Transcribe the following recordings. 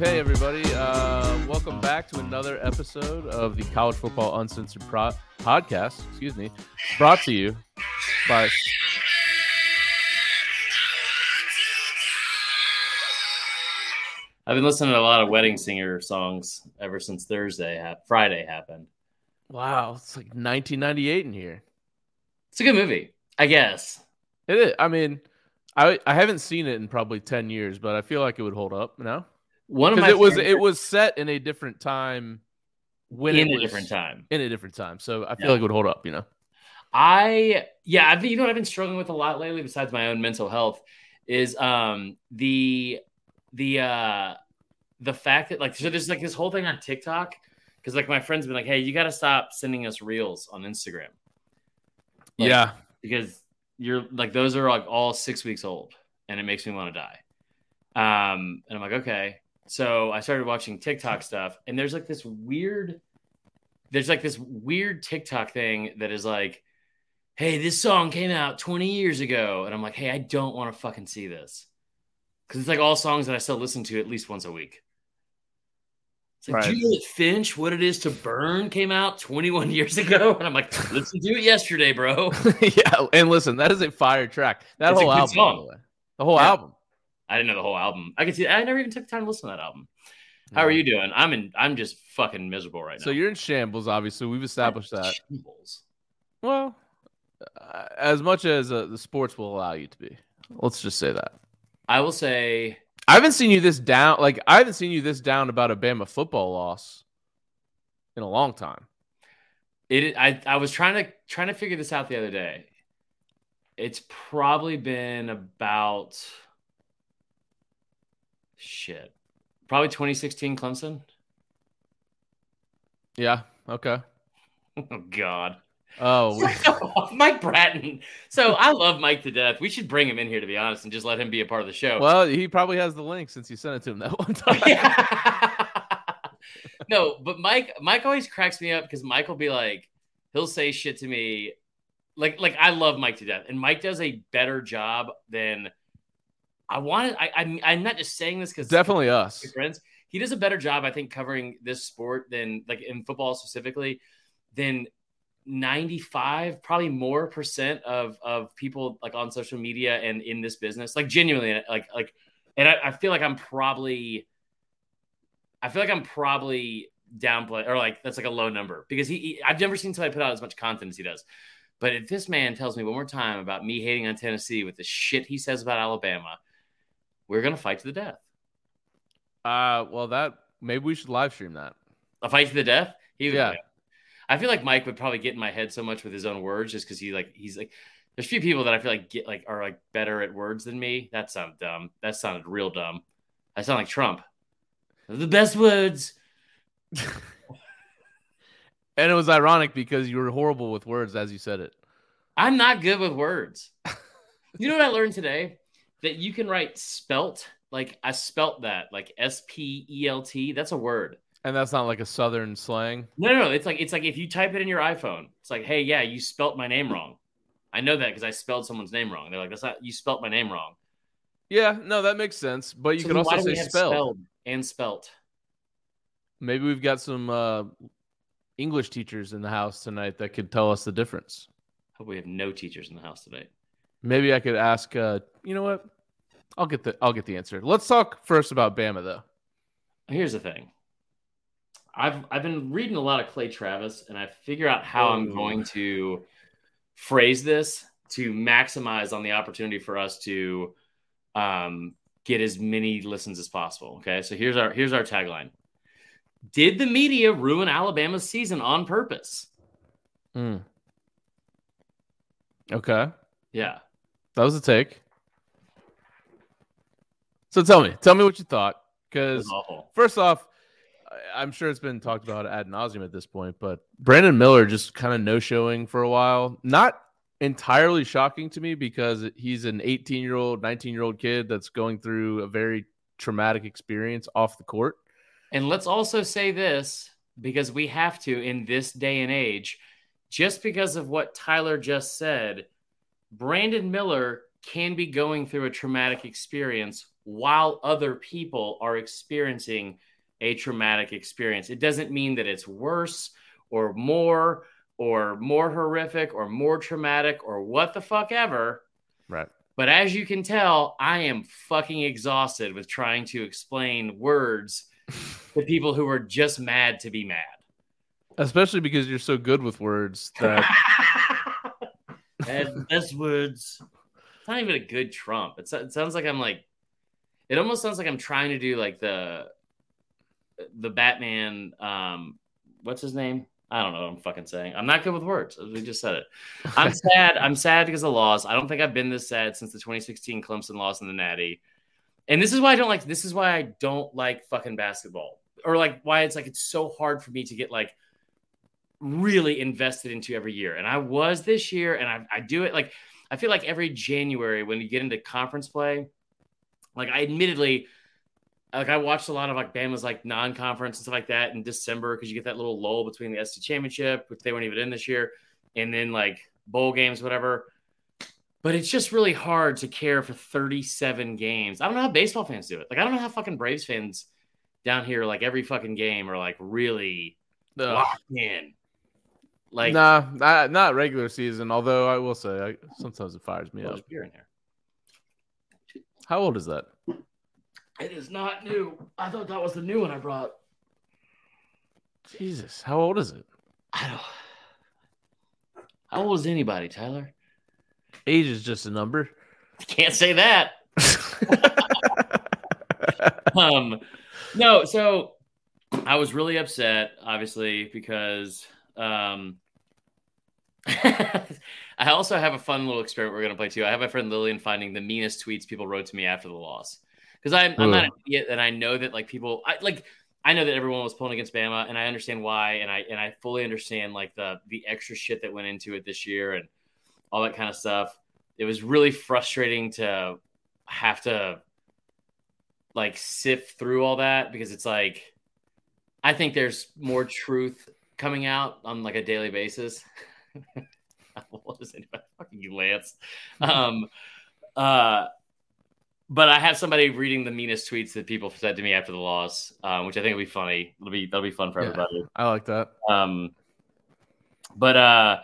live. Hey, everybody. Uh, welcome back to another episode of the College Football Uncensored Pro- Podcast. Excuse me. Brought to you by. I've been listening to a lot of wedding singer songs ever since Thursday, ha- Friday happened. Wow, it's like 1998 in here. It's a good movie, I guess. It is. I mean, I I haven't seen it in probably 10 years, but I feel like it would hold up. No, One of my it was it was set in a different time. When in a was- different time. In a different time, so I feel Yeah. like it would hold up. You know. I yeah, I've been, you know what I've been struggling with a lot lately, besides my own mental health, is um the the uh the fact that like so there's like this whole thing on TikTok because like my friends been like, hey, you got to stop sending us reels on Instagram. Like, yeah. because you're like those are like all six weeks old and it makes me want to die um and i'm like okay so i started watching tiktok stuff and there's like this weird there's like this weird tiktok thing that is like hey this song came out 20 years ago and i'm like hey i don't want to fucking see this because it's like all songs that i still listen to at least once a week it's like, do Right. that Finch, what it is to burn, came out 21 years ago? And I'm like, listen to it yesterday, bro. yeah, and listen, that is a fire track. That It's whole album, the. The whole Yeah. album. I didn't know the whole album. I could see. I never even took the time to listen to that album. How are you doing? I'm in. I'm just fucking miserable right now. So you're in shambles, obviously. We've established that. Shambles. Well, uh, as much as uh, the sports will allow you to be. Let's just say that. I will say. I haven't seen you this down. Like I haven't seen you this down about a Bama football loss in a long time. It. I. I was trying to trying to figure this out the other day. It's probably been about. Shit. Probably 2016 Clemson. Yeah. Okay. Oh God. Oh, we- Mike Bratton. So I love Mike to death. We should bring him in here to be honest, and just let him be a part of the show. well, he probably has the link since you sent it to him that one time. no, but Mike, Mike always cracks me up because Mike will be like, he'll say shit to me, like, like I love Mike to death, and Mike does a better job than I wanted. I, I'm, I'm not just saying this because Definitely us. friends. He does a better job, I think, covering this sport than like in football specifically than 95 probably more percent of of people like on social media and in this business like genuinely like like and I, I feel like i'm probably i feel like i'm probably downplay or like that's like a low number because he, he i've never seen somebody put out as much content as he does but if this man tells me one more time about me hating on tennessee with the shit he says about alabama we're gonna fight to the death Uh, well, that maybe we should live stream that. a fight to the death Yeah. I feel like Mike would probably get in my head so much with his own words just because he like he's like there's a few people that I feel like get like are like better at words than me. That sounded dumb. That sounded real dumb. I sound like Trump. The best words. And it was ironic because you were horrible with words as you said it. I'm not good with words. you know what I learned today? That you can write spelt like I spelt that like S P E L T. That's a word. And that's not like a southern slang. No, no, no. It's like it's like if you type it in your iPhone, it's like, hey, yeah, you spelt my name wrong. I know that because I spelled someone's name wrong. They're like, that's not you spelt my name wrong. Yeah, no, that makes sense. But you So why also say have spelled. and spelt. Maybe we've got some uh, English teachers in the house tonight that could tell us the difference. Hope we have no teachers in the house tonight. Maybe I could ask. Uh, you know what? I'll get the I'll get the answer. Let's talk first about Bama though. Here's the thing. I've I've been reading a lot of Clay Travis, and I figure out how I'm Oh. going to phrase this to maximize on the opportunity for us to um, get as many listens as possible. Okay, so here's our here's our tagline: Did the media ruin Alabama's season on purpose? Hmm. Okay, Yeah. that was a take. So tell me, tell me what you thought. Because oh. first off, I'm sure it's been talked about ad nauseum at this point, but Brandon Miller just kind of no showing for a while. Not entirely shocking to me because he's an 18 year old, 19 year old kid that's going through a very traumatic experience off the court. And let's also say this because we have to in this day and age, just because of what Tyler just said, Brandon Miller can be going through a traumatic experience while other people are experiencing a traumatic experience. It doesn't mean that it's worse or more or more horrific or more traumatic or what the fuck ever. Right. But as you can tell, I am fucking exhausted with trying to explain words to people who are just mad to be mad. Especially because you're so good with words that and this words. It's not even a good Trump. It's, it sounds like I'm like, it almost sounds like I'm trying to do like the, the Batman. Um, what's his name? I don't know what I'm fucking saying. I'm not good with words. We just said it. I'm sad. I'm sad because of loss. I don't think I've been this sad since the 2016 Clemson loss in the Natty. And this is why I don't like. This is why I don't like fucking basketball, or like why it's like it's so hard for me to get like really invested into every year. And I was this year, and I, I do it like I feel like every January when you get into conference play, like I admittedly, like I watched a lot of like Bama's like non-conference and stuff like that in December because you get that little lull between the SEC championship, which they weren't even in this year, and then like bowl games, whatever. But it's just really hard to care for 37 games. I don't know how baseball fans do it. Like I don't know how fucking Braves fans down here, like every fucking game, are like really locked in. Like nah, not, not regular season. Although I will say, I, sometimes it fires me up. beer in here. How old is that? It is not new. I thought that was the new one I brought. Jesus, how old is it? I don't. How old is anybody, Tyler? Age is just a number. Can't say that. um, no. So I was really upset, obviously, because um, I also have a fun little experiment we're going to play too. I have my friend Lillian finding the meanest tweets people wrote to me after the loss because I'm, I'm not an idiot and I know that like people I like I know that everyone was pulling against Bama and I understand why and I and I fully understand like the the extra shit that went into it this year and all that kind of stuff. It was really frustrating to have to like sift through all that because it's like I think there's more truth coming out on like a daily basis. what is it? Fucking you, Lance. Um, uh, but I have somebody reading the meanest tweets that people said to me after the loss, um, which I think will be funny. It'll be that'll be fun for Yeah. everybody. I like that. Um, but uh,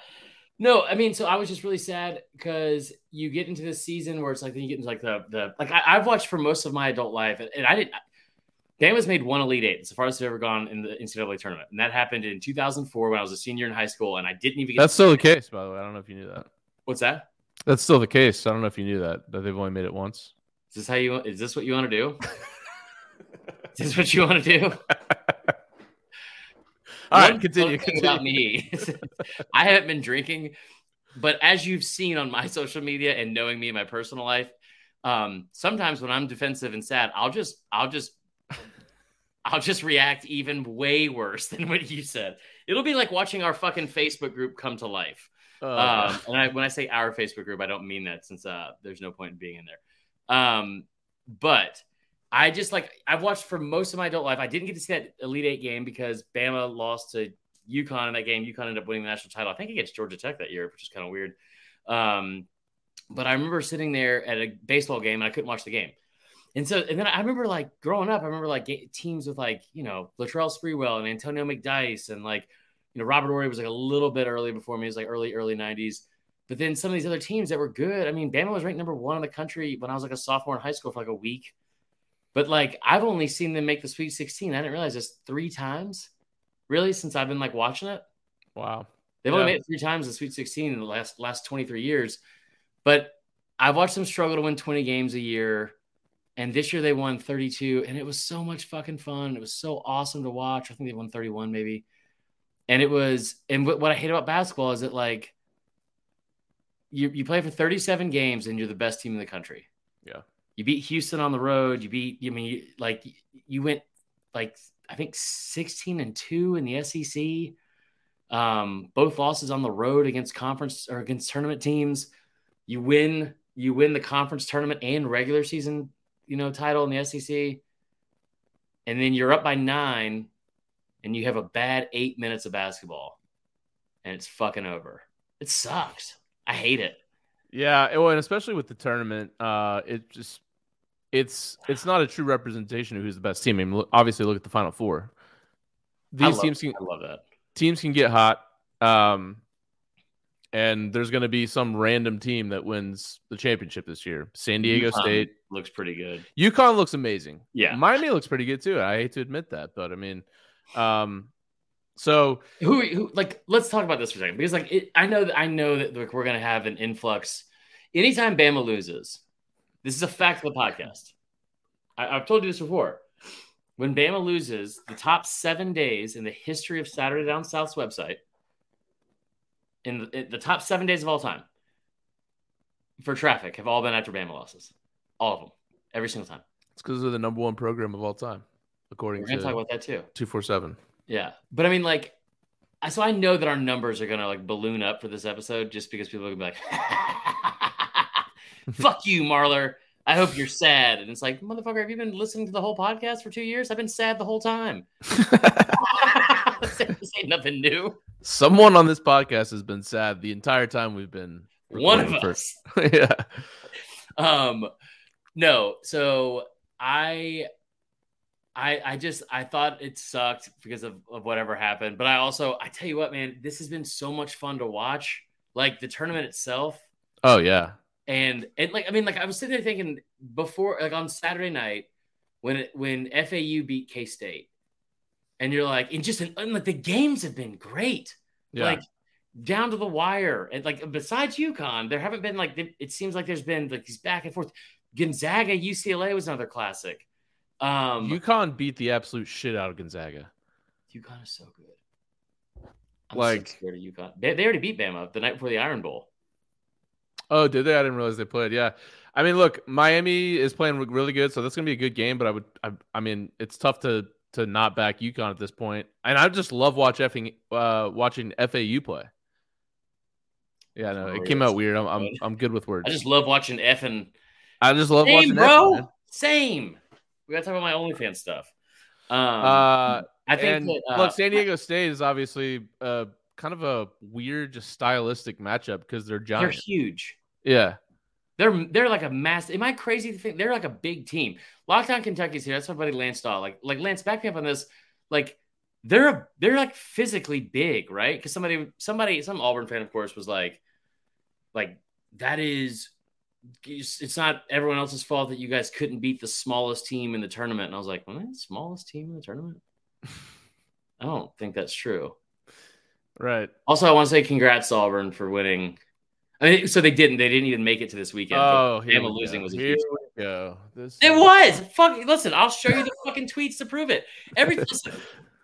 no, I mean, so I was just really sad because you get into this season where it's like then you get into like the the like I, I've watched for most of my adult life, and, and I didn't. Bama's made one Elite Eight. It's the farthest they've ever gone in the NCAA tournament, and that happened in 2004 when I was a senior in high school, and I didn't even get. That's still the case, by the way. I don't know if you knew that. What's that? That's still the case. I don't know if you knew that that they've only made it once. Is this how you? Is this what you want to do? is this what you want to do? All right, continue. continue. About me, I haven't been drinking, but as you've seen on my social media and knowing me in my personal life, um, sometimes when I'm defensive and sad, I'll just, I'll just, I'll just react even way worse than what you said. It'll be like watching our fucking Facebook group come to life. Oh, Um, and I, when I say our Facebook group, I don't mean that since uh, there's no point in being in there. Um, but I just like I've watched for most of my adult life. I didn't get to see that Elite Eight game because Bama lost to UConn in that game. UConn ended up winning the national title. I think against Georgia Tech that year, which is kind of weird. Um, but I remember sitting there at a baseball game and I couldn't watch the game. And so, and then I remember like growing up, I remember like teams with like, you know, Latrell Sprewell and Antonio McDyess and like, you know, Robert Horry was like a little bit early before me. It was like early, early 90s. But then some of these other teams that were good. I mean, Bama was ranked number one in the country when I was like a sophomore in high school for like a week. But like, I've only seen them make the Sweet 16. I didn't realize this three times, really, since I've been like watching it. wow. They've only made it three times the Sweet 16 in the last last 23 years. But I've watched them struggle to win 20 games a year. And this year they won 32. And it was so much fucking fun. It was so awesome to watch. I think they won 31 maybe. And it was, and what, I hate about basketball is that like you, you play for 37 games and you're the best team in the country. Yeah. You beat Houston on the road. You beat, I mean, you, like you went like, I think 16 and two in the SEC. Um, both losses on the road against conference or against tournament teams. You win, you win the conference tournament and regular season, you know, title in the SEC. And then you're up by nine and you have a bad eight minutes of basketball and it's fucking over. It sucks. I hate it. Yeah, well, and especially with the tournament, uh, it just it's it's not a true representation of who's the best team. I mean, obviously, look at the Final Four. These love, teams can I love that. teams can get hot, um, and there's going to be some random team that wins the championship this year. San Diego UConn State, looks pretty good. UConn looks amazing. Yeah. Miami looks pretty good too. I hate to admit that, but I mean, um, so Who, who like let's talk about this for a second because like it, I know that I know that like, we're gonna have an influx anytime Bama loses. This is a fact of the podcast. I, I've told you this before. When Bama loses, the top seven days in the history of Saturday Down South's website, in the, in the top seven days of all time for traffic, have all been after Bama losses. All of them, every single time. it's because they're the number one program of all time, according We're to gonna talk about that too. two four seven. Yeah, but I mean, like, I so I know that our numbers are gonna like balloon up for this episode just because people are gonna be like, "Fuck you, Marler." I hope you're sad. And it's like, motherfucker, have you been listening to the whole podcast for two years? I've been sad the whole time. this ain't nothing new. Someone on this podcast has been sad the entire time we've been One of for- us. yeah. Um, no. So I, I, I just I thought it sucked because of, of whatever happened. But I also I tell you what, man, this has been so much fun to watch. Like the tournament itself, Oh yeah. and and like I mean, like I was sitting there thinking before, like on Saturday night when it, when FAU beat K State, and you're like, and just and like the games have been great Yeah. like down to the wire. And like besides UConn, there haven't been like it seems like there's been like these back and forth. Gonzaga, UCLA was another classic. Um, UConn beat the absolute shit out of Gonzaga. UConn is so good. I'm Like- so scared of UConn. They, they already beat Bama the night before the Iron Bowl. Oh, did they? I didn't realize they played. Yeah. I mean, look, Miami is playing really good, so that's gonna be a good game. But I would, I, I mean, it's tough to to not back UConn at this point. And I just love watch effing, uh, watching FAU play. Yeah, no, it came out weird. I'm, I'm, I'm good with words. I just love watching F and I just love same, watching bro. Man. Same. We gotta talk about my OnlyFans stuff. Um, Uh, I think that, uh, look, San Diego State is obviously uh, kind of a weird, just stylistic matchup because they're giant. they're huge. Yeah, They're they're like a mass. Am I crazy to think they're like a big team? Locked On Kentucky's here. That's my buddy Lance Dahl. Like like Lance, back me up on this. Like they're a, they're like physically big, right? Because somebody somebody some Auburn fan, of course, was like, like that is. It's not everyone else's fault that you guys couldn't beat the smallest team in the tournament. And I was like, well, smallest team in the tournament? I don't think that's true. right. Also, I want to say congrats Auburn for winning. I mean, so they didn't. They didn't even make it to this weekend. Oh, here Bama we losing go. was a here huge. we go. This It was. Fuck. Listen, I'll show you the fucking tweets to prove it. Every listen,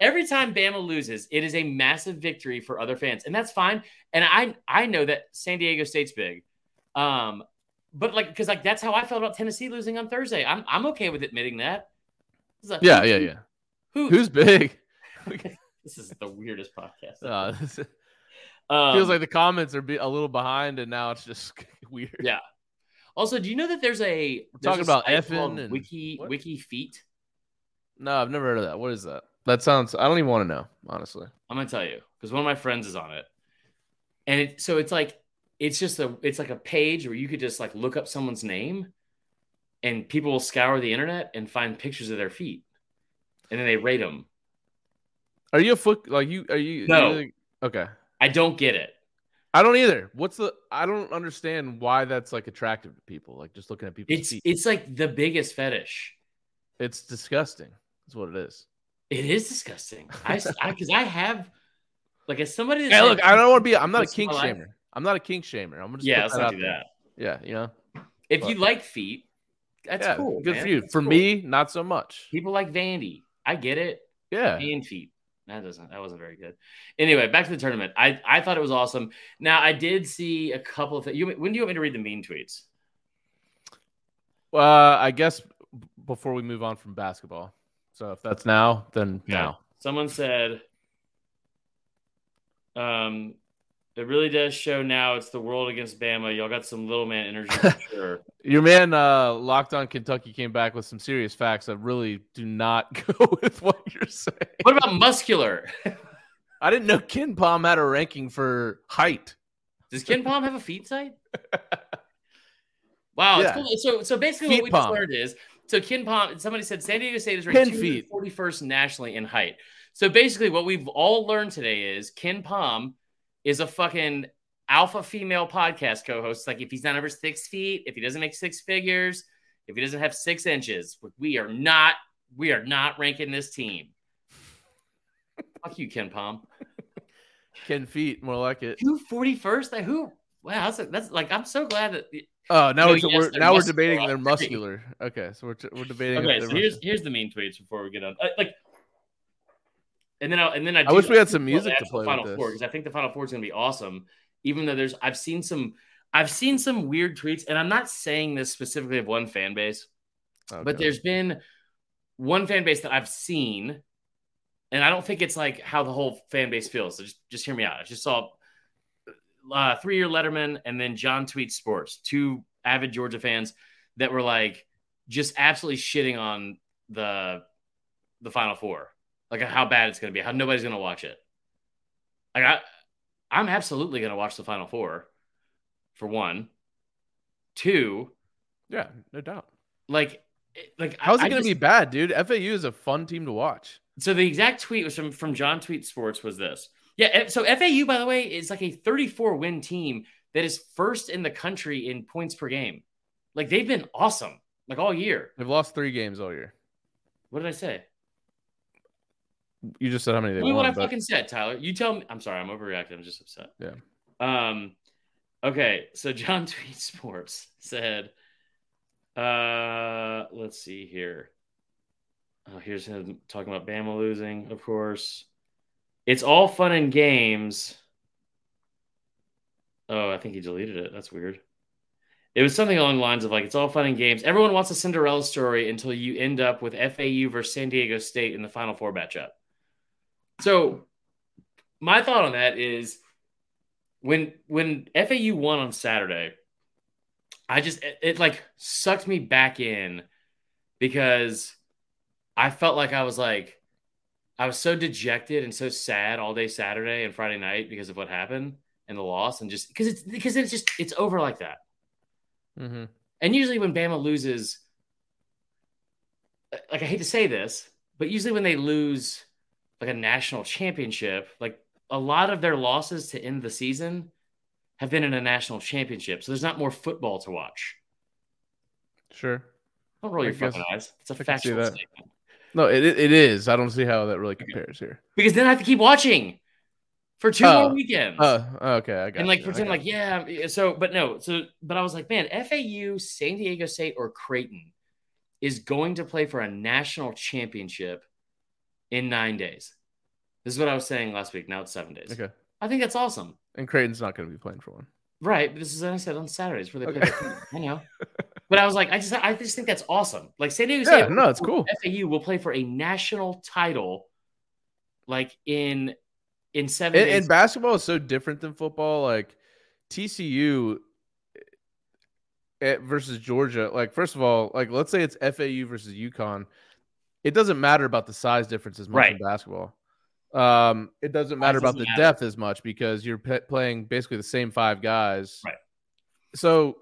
every time Bama loses, it is a massive victory for other fans, and that's fine. And I I know that San Diego State's big, um, but like because like that's how I felt about Tennessee losing on Thursday. I'm I'm okay with admitting that. Like, Yeah, yeah, yeah. Who? Who's big? this is the weirdest podcast. Uh, this Um, feels like the comments are be- a little behind, and now it's just weird. Yeah. Also, do you know that there's a there's talking a about effing and- Wiki what? Wiki Feet? No, I've never heard of that. What is that? That sounds. I don't even want to know, honestly. I'm gonna tell you because one of my friends is on it, and it, so it's like it's just a it's like a page where you could just like look up someone's name, and people will scour the internet and find pictures of their feet, and then they rate them. Are you a foot? Like you? Are you? No. you- okay. I don't get it. I don't either. What's the? I don't understand why that's like attractive to people. Like just looking at people. It's feet. it's like the biggest fetish. It's disgusting. That's what it is. It is disgusting. I because I, have like as somebody. that's Hey, look, I don't want to be. I'm not a kink shamer. I'm not a kink shamer. I'm gonna just Yeah, let's not do there. that. Yeah, you know. If But- you like feet, that's yeah, cool. good man. for you. That's for cool. me, not so much. people like Vandy. I get it. Yeah. and feet. That doesn't. That wasn't very good. Anyway, back to the tournament. I I thought it was awesome. Now I did see a couple of things. You, when do you want me to read the mean tweets? Uh, I guess before we move on from basketball. So if that's now, then now. Someone said, um, it really does show now it's the world against Bama. Y'all got some little man energy for sure. Your man, uh, locked on Kentucky, came back with some serious facts that really do not go with what you're saying. What about muscular? I didn't know KenPom had a ranking for height. Does KenPom have a feet site? Wow, Yeah. cool. So so basically Feet what we just learned is so KenPom. Somebody said San Diego State is ranked 41st nationally in height. So basically, what we've all learned today is KenPom is a fucking alpha female podcast co-host. Like if he's not over six feet, if he doesn't make six figures, if he doesn't have six inches, we are not we are not ranking this team. Fuck you, KenPom. Ken feet, more like it. Who 41st? Like who? Wow, that's, that's like I'm so glad that Oh, now No, we're, yes, we're now we're debating they're muscular. Okay, so we're, we're debating. Okay, so here's muscular. here's the mean tweets before we get on. Uh, like, and then I and then I, I wish we had some music to play Final. Four because I think the Final Four is going to be awesome. Even though there's, I've seen some, I've seen some weird tweets, and I'm not saying this specifically of one fan base, but there's been one fan base that I've seen, and I don't think it's like how the whole fan base feels. So just just hear me out. I just saw uh, three year Letterman and then John Tweet Sports, two avid Georgia fans that were like just absolutely shitting on the the Final Four, like how bad it's going to be, how nobody's going to watch it. Like I, I'm absolutely going to watch the Final Four, for one. Two, yeah, no doubt. like, like How's it going to be bad, dude? FAU is a fun team to watch. So the exact tweet was from from John Tweet Sports was this. Yeah, eh, so FAU by the way is like a 34 win team that is first in the country in points per game. Like they've been awesome like all year. They've lost three games all year. What did I say? You just said how many they Tell me what. I but- fucking said, Tyler. You tell me. I'm sorry, I'm overreacting. I'm just upset. Yeah. Um. Okay, so John Tweet Sports said, uh, let's see here. Oh, here's him talking about Bama losing, of course. It's all fun and games. Oh, I think he deleted it. That's weird. It was something along the lines of like, it's all fun and games. Everyone wants a Cinderella story until you end up with FAU versus San Diego State in the Final Four matchup. So, my thought on that is when when FAU won on Saturday, I just it, it like sucked me back in because I felt like I was like I was so dejected and so sad all day Saturday and Friday night because of what happened and the loss and just because it's because it's just it's over like that. Mm-hmm. And usually when Bama loses, like I hate to say this, but usually when they lose like a national championship, like a lot of their losses to end the season have been in a national championship. So there's not more football to watch. Sure. Don't roll I your fucking eyes. It's a I factual statement. No, it it is. I don't see how that really compares here. Because then I have to keep watching for two Oh, more weekends. Uh, okay, I got it and like you, pretend like yeah so but no so but i was like man fau san diego state or creighton is going to play for a national championship in nine days this is what i was saying last week now it's seven days Okay. i think that's awesome And Creighton's not going to be playing for one. right but this is what i said on saturdays where they play Okay. the tournament. i know but i was like i just i just think that's awesome like san diego Yeah, no, it's cool. fau will play for a national title like in in seven And, days and basketball is so different than football. Like TCU eh, versus Georgia. Like first of all, like let's say it's FAU versus UConn. It doesn't matter about the size difference as much Right. in basketball. Um, it doesn't matter about doesn't the matter. depth as much because you're pe- playing basically the same five guys. Right. So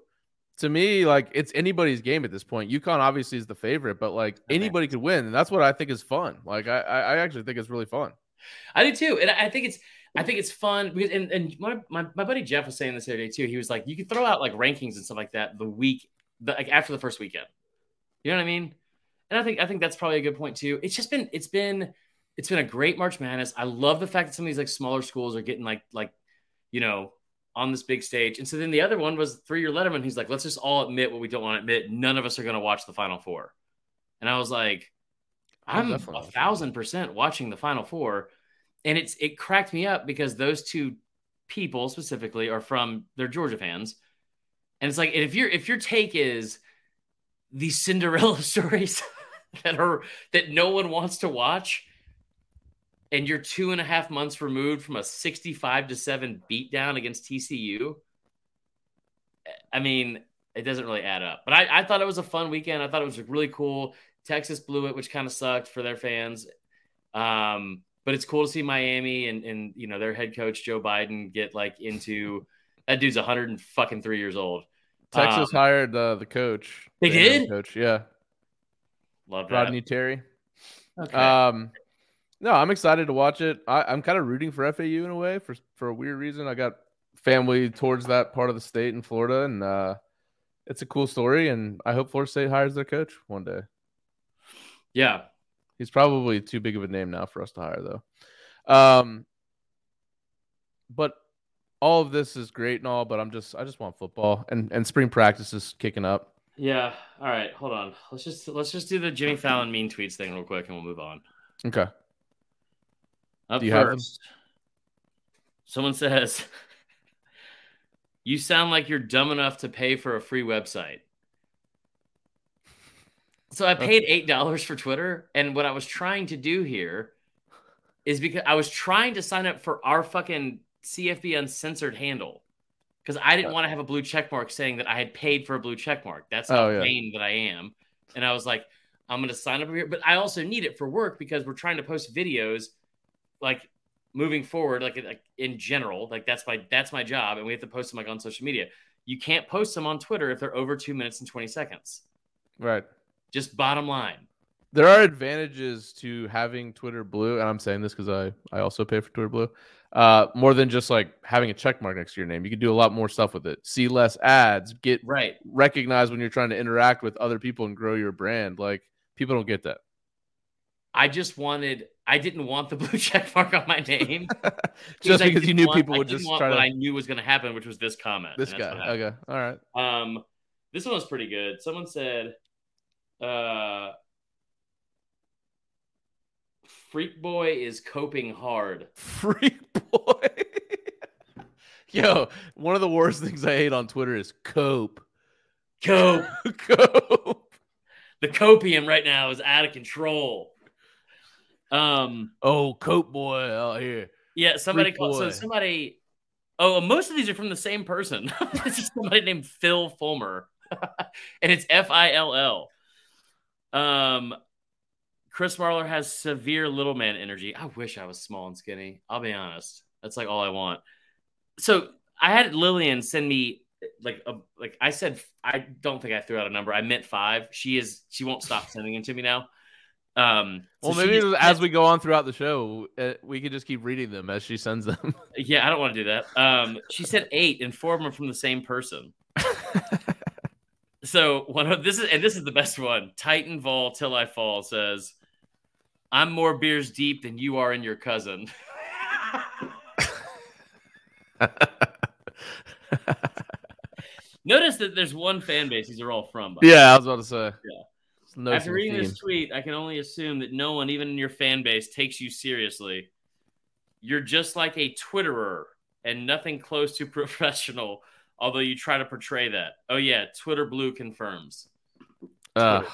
to me, like it's anybody's game at this point. UConn obviously is the favorite, but like Okay. anybody could win, and that's what I think is fun. Like I, I I actually think it's really fun. I do too, and I think it's I think it's fun because and, and my, my my buddy Jeff was saying this the other day too. He was like, you can throw out like rankings and stuff like that the week, the, like after the first weekend. You know what I mean? And I think I think that's probably a good point too. It's just been it's been it's been a great March Madness. I love the fact that some of these like smaller schools are getting like like you know on this big stage. And so then the other one was three year Letterman. He's like, let's just all admit what we don't want to admit. None of us are going to watch the Final Four. And I was like, oh, I'm I'm a thousand percent watching the Final Four, and it's it cracked me up because those two people specifically are from they're Georgia fans, and it's like and if your if your take is these Cinderella stories that are that no one wants to watch, and you're two and a half months removed from a sixty-five to seven beatdown against TCU, I mean it doesn't really add up. But I, I thought it was a fun weekend. I thought it was really cool. Texas blew it, which kind of sucked for their fans. Um, but it's cool to see Miami and and you know their head coach Joe Biden get like into that dude's 100 and fucking three years old. Texas Um, hired uh, the coach. They the did? Coach, yeah. Love that. Rodney Terry. Okay. Um, no, I'm excited to watch it. I, I'm kind of rooting for FAU in a way for for a weird reason. I got family towards that part of the state in Florida, and uh, it's a cool story. And I hope Florida State hires their coach one day. yeah. He's probably too big of a name now for us to hire, though. Um, but all of this is great and all, but I'm just I just want football and and spring practice is kicking up. Yeah. All right. Hold on. Let's just let's just do the Jimmy Fallon mean tweets thing real quick, and we'll move on. Okay. Up Do you have first, someone says, "You sound like you're dumb enough to pay for a free website." So I paid eight dollars for Twitter, and what I was trying to do here is because I was trying to sign up for our fucking CFB uncensored handle because I didn't want to have a blue check mark saying that I had paid for a blue check mark. That's not Oh, yeah. vain that I am, and I was like, I'm going to sign up here, but I also need it for work because we're trying to post videos like moving forward like, like in general like that's my that's my job and we have to post them like on social media you can't post them on twitter if they're over two minutes and 20 seconds Right. just bottom line There are advantages to having Twitter Blue, and I'm saying this because I I also pay for Twitter Blue. Uh, more than just like having a check mark next to your name, you can do a lot more stuff with it. See less ads, get right recognized when you're trying to interact with other people and grow your brand. Like people don't get that. i just wanted i didn't want the blue check mark on my name just because you knew want- people would just want try what to. i knew was going to happen which was this comment this guy. Okay. All right. um this one was pretty good someone said uh freak boy is coping hard Freak boy. Yo, one of the worst things I hate on Twitter is cope. cope cope. the copium right now is out of control. Um, Oh, cope boy out here. yeah, somebody Freak called. So somebody. Oh, most of these are from the same person. this is somebody named Phil Fulmer, and it's F I L L. Um, Chris Marler has severe little man energy. I wish I was small and skinny. I'll be honest. That's like all I want. So I had Lillian send me like a like I said I don't think I threw out a number. I meant five. She is she won't stop sending them to me now. Um so Well, maybe just- as we go on throughout the show, uh, we could just keep reading them as she sends them. yeah, I don't want to do that. Um she said eight and four of them are from the same person. So one of this is and this is the best one. Titan Vol Till I Fall says, I'm more beers deep than you are in your cousin. Notice that there's one fan base these are all from. by the way. yeah, I was about to say. Yeah. After reading theme. this tweet, I can only assume that no one, even in your fan base, takes you seriously. You're just like a Twitterer and nothing close to professional, although you try to portray that. Oh, yeah, Twitter Blue confirms. Twitter.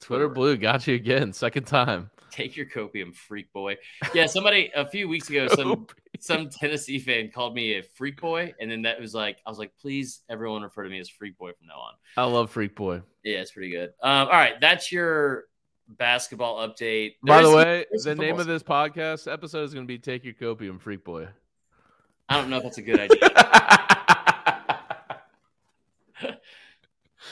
Twitter Blue got you again, second time. Take your copium, freak boy. Yeah, somebody a few weeks ago, some some Tennessee fan called me a freak boy, and then that was like, I was like, please, everyone refer to me as freak boy from now on. I love Freak Boy. Yeah, it's pretty good. Um, all right, that's your basketball update. By the is- way, the name of this podcast episode is going to be "Take Your Copium, Freak Boy." I don't know if that's a good idea.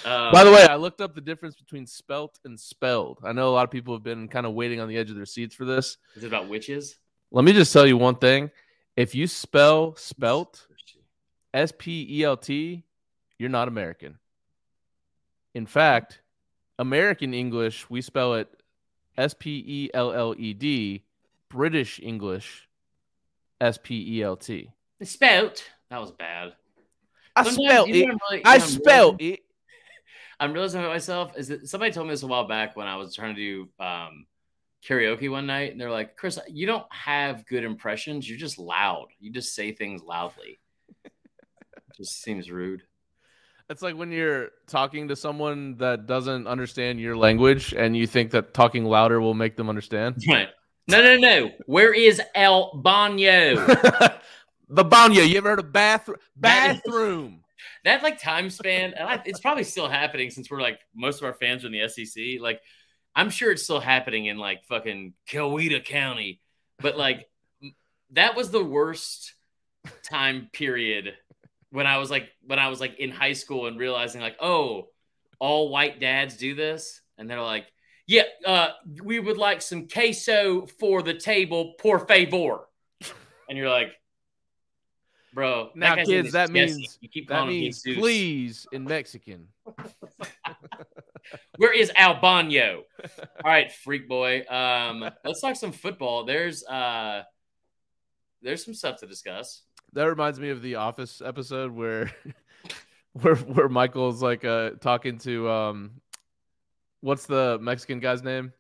Um, By the way, I looked up the difference between spelt and spelled. I know a lot of people have been kind of waiting on the edge of their seats for this. is it about witches? Let me just tell you one thing: if you spell spelt S P E L T, you're not American. In fact, American English, we spell it S P E L L E D. British English, S P E L T. Spelt. That was bad. I Sometimes, spelled it. I'm really- I you know what I'm spelled realizing? it. I'm realizing about myself is that somebody told me this a while back when I was trying to do um, karaoke one night, and they're like, "Chris, you don't have good impressions. You're just loud. You just say things loudly." It just seems rude. It's like when you're talking to someone that doesn't understand your language and you think that talking louder will make them understand. Right? No, no, no. Where is El Baño? the baño. You ever heard of bathroom? Bathroom. That like time span, and I, it's probably still happening since we're like most of our fans are in the SEC. Like, I'm sure it's still happening in like fucking Coweta County, but like that was the worst time period when I was like when I was like in high school and realizing like, oh, all white dads do this, and they're like, yeah, uh, we would like some queso for the table, por favor, and you're like, bro, Now, that kids, that means you keep that calling him means Jesus. please in Mexican. Where is Albano? All right, freak boy. Um, let's talk some football. There's uh, there's some stuff to discuss. That reminds me of the Office episode where where where Michael's like uh talking to um what's the Mexican guy's name?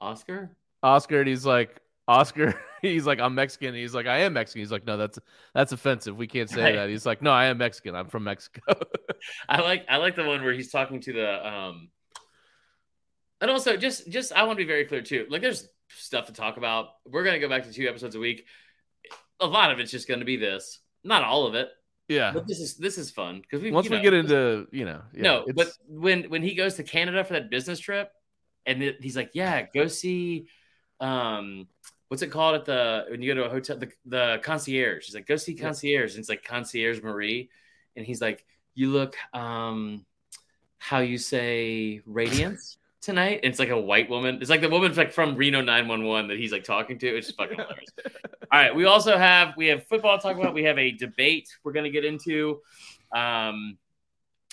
Oscar. Oscar and he's like Oscar he's like I'm Mexican and he's like I am Mexican. He's like no that's that's offensive. We can't say Right. that. He's like no I am Mexican. I'm from Mexico. I like I like the one where he's talking to the um and also just just I want to be very clear too. Like there's stuff to talk about. We're gonna go back to two episodes a week. A lot of it's just gonna be this. Not all of it. yeah. But this is this is fun because we Once we know, get into, you know, yeah, no, it's- but when when he goes to Canada for that business trip, and it, he's like, "Yeah, go see, um, what's it called at the when you go to a hotel, the, the concierge." He's like, "Go see concierge," and it's like concierge Marie, and he's like, "You look, um, how you say radiance." Tonight, and it's like a white woman. It's like the woman like from Reno 911 that he's like talking to. It's just fucking hilarious. All right, we also have we have football to talk about. We have a debate we're going to get into um,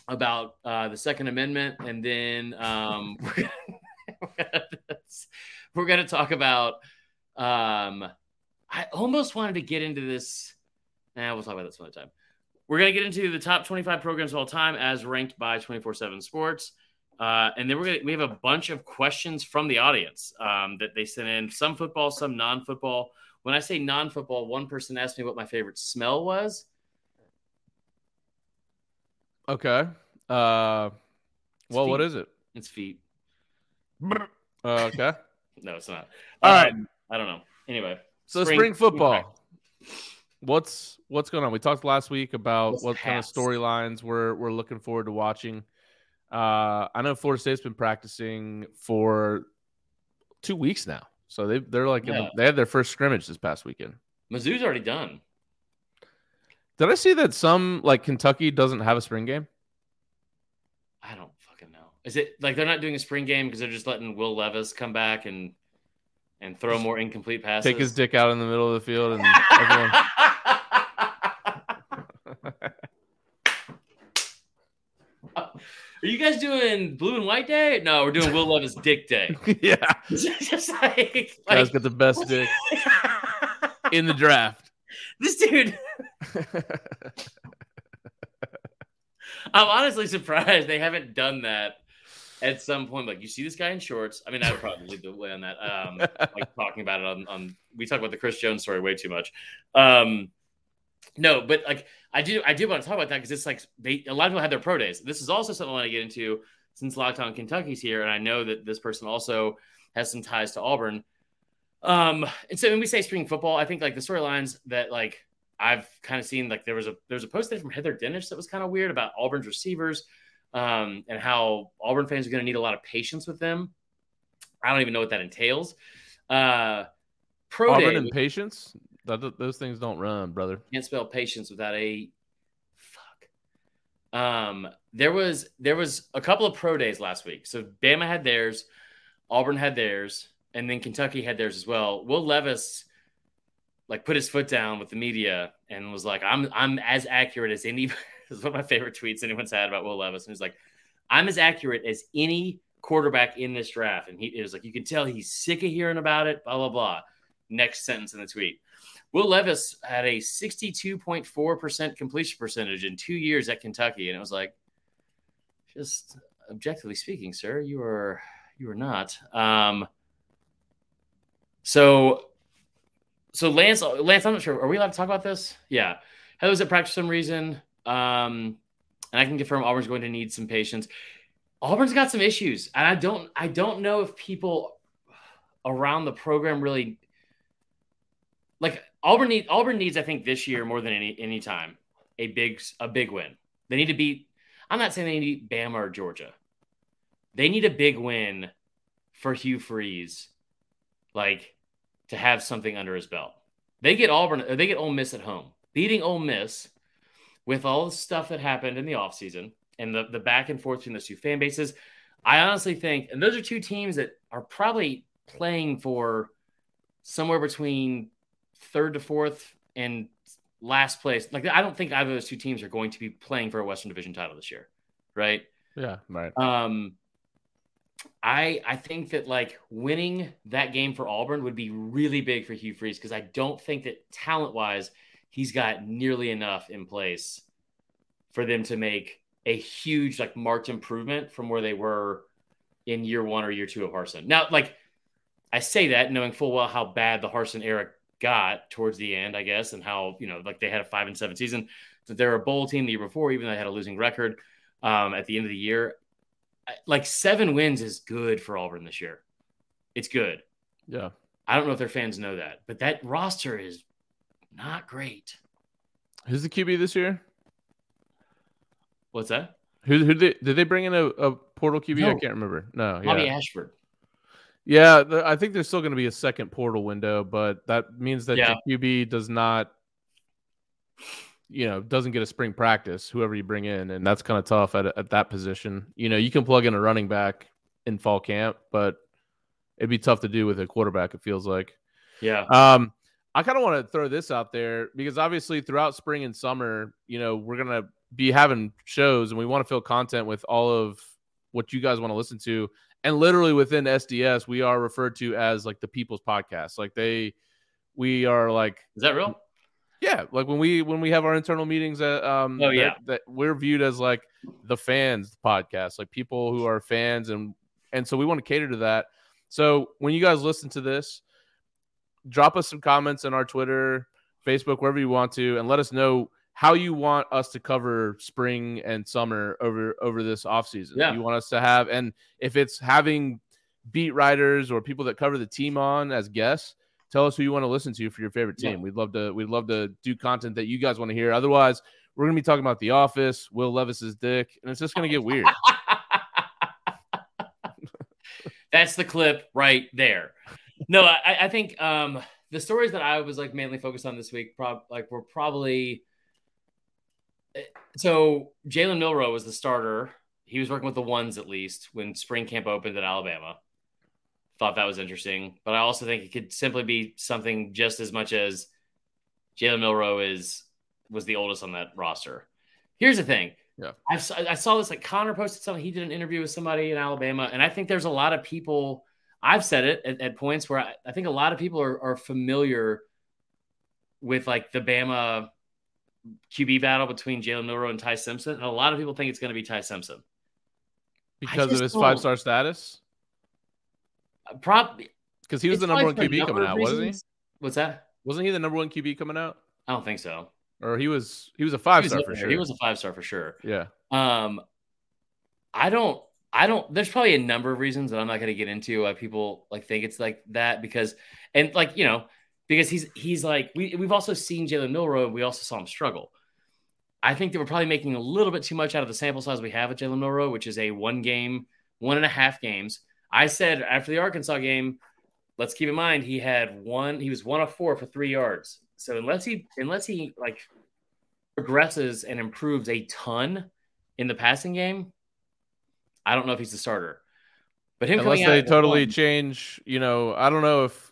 about uh, the Second Amendment, and then um, we're gonna, we're going to talk about. Um, I almost wanted to get into this. Nah, we'll talk about this another time. We're going to get into the top 25 programs of all time as ranked by 24 7 Sports. Uh, and then we're gonna we have a bunch of questions from the audience um, that they sent in. Some football, some non-football. When I say non-football, one person asked me what my favorite smell was. okay. Uh well, what feet. is it? It's feet. Uh, okay. No, it's not. All right. I don't know. Anyway, So spring, football. What's what's going on? We talked last week about What's what kind of storylines we're we're looking forward to watching. Uh, I know Florida State's been practicing for two weeks now, so they they're like in Yeah. the, they had their first scrimmage this past weekend. Mizzou's already done. Did I see that some like Kentucky doesn't have a spring game? I don't fucking know. Is it like they're not doing a spring game because they're just letting Will Levis come back and and throw more incomplete passes? Take his dick out in the middle of the field and everyone. Are you guys doing blue and white day? No, we're doing Will Levis Dick Day. yeah, just like, guys got the best dick in the draft. this dude. I'm honestly surprised they haven't done that at some point. Like, you see this guy in shorts. I mean, I would probably lead the way on that. Um, like talking about it on, on we talk about the Chris Jones story way too much. Um, no, but like I do, I do want to talk about that because it's like they a lot of people had their pro days. This is also something I want to get into since Locked On Kentucky's here, and I know that this person also has some ties to Auburn. Um, and so when we say spring football, I think like the storylines that like I've kind of seen like there was a there was a post there from Heather Dennis that was kind of weird about Auburn's receivers, um, and how Auburn fans are going to need a lot of patience with them. I don't even know what that entails. Uh, pro Auburn day and patience. Those things don't run, brother. can't spell patience without a fuck. Um, there was there was a couple of pro days last week. So Bama had theirs, Auburn had theirs, and then Kentucky had theirs as well. Will Levis like put his foot down with the media and was like, "I'm I'm as accurate as any." This is one of my favorite tweets anyone's had about Will Levis, and he's like, "I'm as accurate as any quarterback in this draft." And he is like, "You can tell he's sick of hearing about it." Blah blah blah. Next sentence in the tweet. Will Levis had a 62.4% completion percentage in two years at Kentucky. And it was like, just objectively speaking, sir, you are you are not. Um so so Lance Lance, I'm not sure. Are we allowed to talk about this? Yeah. Heather was at practice for some reason. Um and I can confirm Auburn's going to need some patience. Auburn's got some issues. And I don't I don't know if people around the program really like Auburn need Auburn needs, I think, this year more than any any time a big a big win. They need to beat. I'm not saying they need Bama or Georgia. They need a big win for Hugh Freeze, like to have something under his belt. They get Auburn. They get Ole Miss at home. Beating Ole Miss with all the stuff that happened in the offseason and the, the back and forth between those two fan bases, I honestly think, and those are two teams that are probably playing for somewhere between third to fourth and last place. Like, I don't think either of those two teams are going to be playing for a Western Division title this year, right? Yeah, right. Um, I I think that like winning that game for Auburn would be really big for Hugh Freeze because I don't think that talent wise he's got nearly enough in place for them to make a huge like marked improvement from where they were in year one or year two of Harsin. Now, like I say that knowing full well how bad the Harsin era got towards the end, I guess, and how you know like they had a five and seven season. That they're a bowl team the year before, even though they had a losing record um, at the end of the year. Like seven wins is good for Auburn this year. It's good. Yeah. I don't know if their fans know that, but that roster is not great. Who's the QB this year? What's that? Who who did they, did they bring in a, a portal QB? No. I can't remember. No, Robby yeah, Ashford. yeah. The, I think there's still going to be a second portal window, but that means that Yeah. the QB does not, you know, doesn't get a spring practice. Whoever you bring in, and that's kind of tough at at that position. You know, you can plug in a running back in fall camp, but it'd be tough to do with a quarterback. It feels like. Yeah. Um, I kind of want to throw this out there because obviously throughout spring and summer, you know, we're gonna be having shows and we want to fill content with all of what you guys want to listen to. And literally within SDS, we are referred to as like the people's podcast. Like they, we are like, Is that real? yeah, like when we when we have our internal meetings, uh, um, Oh, yeah. that we're viewed as like the fans podcast, like people who are fans, and and so we want to cater to that. So when you guys listen to this, drop us some comments on our Twitter, Facebook, wherever you want to, and let us know how you want us to cover spring and summer over over this off season. Yeah. You want us to have, and if it's having beat writers or people that cover the team on as guests, tell us who you want to listen to for your favorite team. Yeah. We'd love to we'd love to do content that you guys want to hear. Otherwise, we're gonna be talking about The Office, Will Levis's dick, and it's just gonna get weird. That's the clip right there. No, I, I think um, the stories that I was like mainly focused on this week, prob- like were probably eh, so Jalen Milroe was the starter. He was working with the ones at least when spring camp opened at Alabama. Thought that was interesting, but I also think it could simply be something just as much as Jalen Milroe is was the oldest on that roster. Here's the thing. Yeah. I saw, I saw this like Connor posted something. He did an interview with somebody in Alabama, and I think there's a lot of people. I've said it at, at points where I, I think a lot of people are, are familiar with like the Bama QB battle between Jalen Milroe and Ty Simpson, and a lot of people think it's going to be Ty Simpson. Because of his five star status? Probably Because he was the number one QB coming out, wasn't he? What's that? Wasn't he the number one QB coming out? I don't think so. Or he was he was a five star for there. sure. He was a five star for sure. yeah. Um, I don't, I don't. There's probably a number of reasons that I'm not going to get into why people like think it's like that because, and like you know, because he's he's like we we've also seen Jalen Milroe. We also saw him struggle. I think that we're probably making a little bit too much out of the sample size we have at Jalen Milroe, which is a one game, one and a half games. I said after the Arkansas game, let's keep in mind he had one, he was one of four for three yards. So unless he unless he like progresses and improves a ton in the passing game, I don't know if he's the starter. But him Unless they totally one- change, you know, I don't know if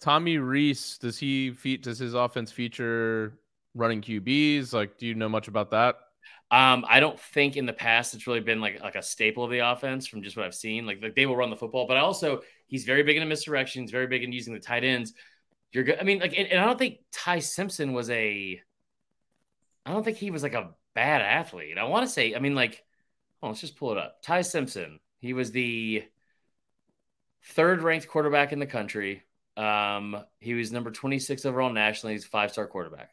Tommy Rees does he feat does his offense feature running QBs? Like, do you know much about that? Um, I don't think in the past it's really been like like a staple of the offense from just what I've seen. Like, like they will run the football, but also he's very big into misdirections, very big in using the tight ends. You're good. I mean, like, and, and I don't think Ty Simpson was a. I don't think he was like a bad athlete. I want to say, I mean, like, oh, let's just pull it up. Ty Simpson. He was the third ranked quarterback in the country. Um, he was number 26 overall nationally. He's a five star quarterback.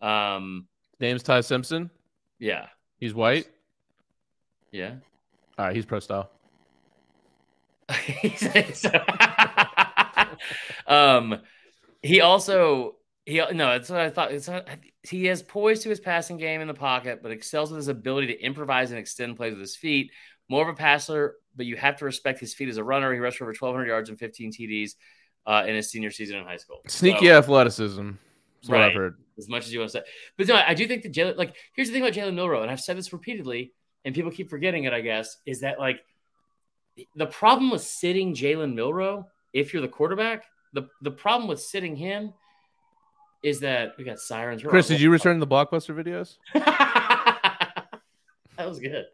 Um, Name's Ty Simpson. yeah, He's white. yeah. All right, he's pro style. um, he also he no, that's what I thought. It's not, he has poise to his passing game in the pocket, but excels with his ability to improvise and extend plays with his feet. More of a passer, but you have to respect his feet as a runner. He rushed for over 1,200 yards and 15 TDs uh, in his senior season in high school. Sneaky So, athleticism. That's what I've Right. heard. as much as you want to say. But no, I do think that Jalen, like, here's the thing about Jalen Milroe, and I've said this repeatedly, and people keep forgetting it, I guess, is that like the problem with sitting Jalen Milroe, if you're the quarterback, the, the problem with sitting him is that we got sirens. Chris, did you return the blockbuster videos? that was good.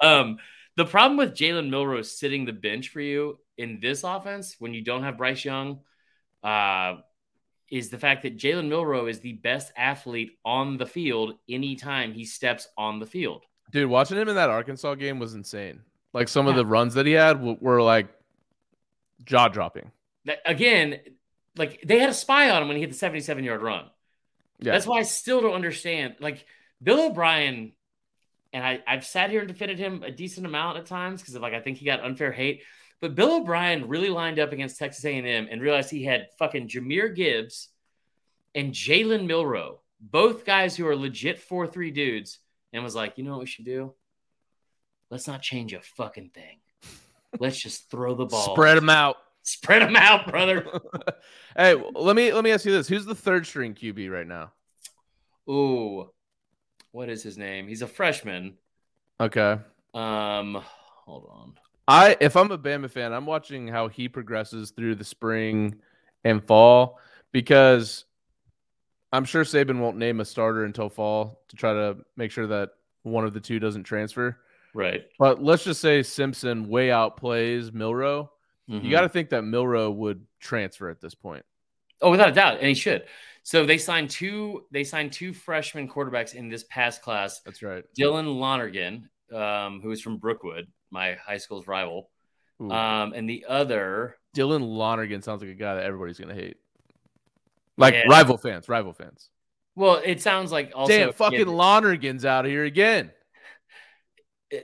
Um, the problem with Jalen Milroe sitting the bench for you in this offense when you don't have Bryce Young uh, is the fact that Jalen Milroe is the best athlete on the field anytime he steps on the field. Dude, watching him in that Arkansas game was insane. Like some yeah. of the runs that he had were like jaw dropping. Again, like they had a spy on him when he hit the 77 yard run. Yeah. That's why I still don't understand. Like Bill O'Brien, and I, I've sat here and defended him a decent amount at times because of like I think he got unfair hate. But Bill O'Brien really lined up against Texas A&M and realized he had fucking Jahmyr Gibbs and Jalen Milroe, both guys who are legit four three dudes, and was like, you know what we should do? Let's not change a fucking thing. Let's just throw the ball. Spread them out. Spread them out, brother. hey, let me let me ask you this: Who's the third string QB right now? Ooh, what is his name? He's a freshman. Okay. Um, hold on. I if I'm a Bama fan, I'm watching how he progresses through the spring and fall because I'm sure Saban won't name a starter until fall to try to make sure that one of the two doesn't transfer. Right. But let's just say Simpson way outplays Milroe. Mm-hmm. You got to think that Milroe would transfer at this point. Oh, without a doubt, and he should. So they signed two. They signed two freshman quarterbacks in this past class. That's right. Dylan Lonergan, um, who is from Brookwood, my high school's rival. Um, and the other Dylan Lonergan sounds like a guy that everybody's gonna hate. Like yeah. rival fans, rival fans. Well, it sounds like also damn fucking kid. Lonergan's out here again.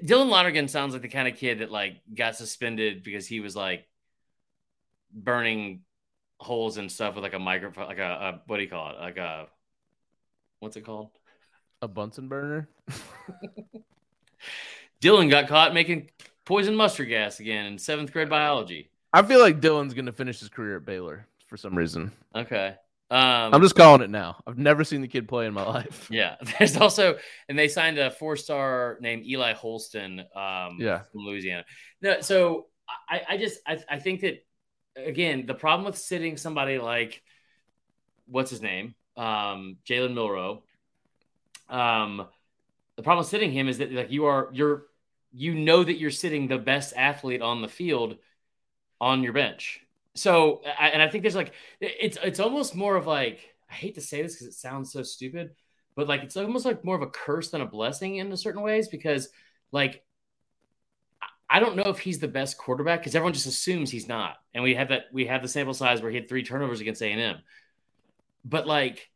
Dylan Lonergan sounds like the kind of kid that like got suspended because he was like burning holes and stuff with like a microphone, like a, a what do you call it? Like a what's it called? A Bunsen burner. Dylan got caught making poison mustard gas again in seventh grade biology. I feel like Dylan's going to finish his career at Baylor for some reason. Okay. Um, I'm just calling it now. I've never seen the kid play in my life. Yeah. There's also, and they signed a four star named Eli Holstein um, yeah. from Louisiana. No, so I, I just, I, I think that, again, the problem with sitting somebody like, what's his name? Um, Jalen Milroe. Um, the problem with sitting him is that like you are you're you know that you're sitting the best athlete on the field on your bench. So, and I think there's like, it's it's almost more of like, I hate to say this because it sounds so stupid, but like it's almost like more of a curse than a blessing in a certain ways because like I don't know if he's the best quarterback because everyone just assumes he's not, and we have that we have the sample size where he had three turnovers against A and M, but like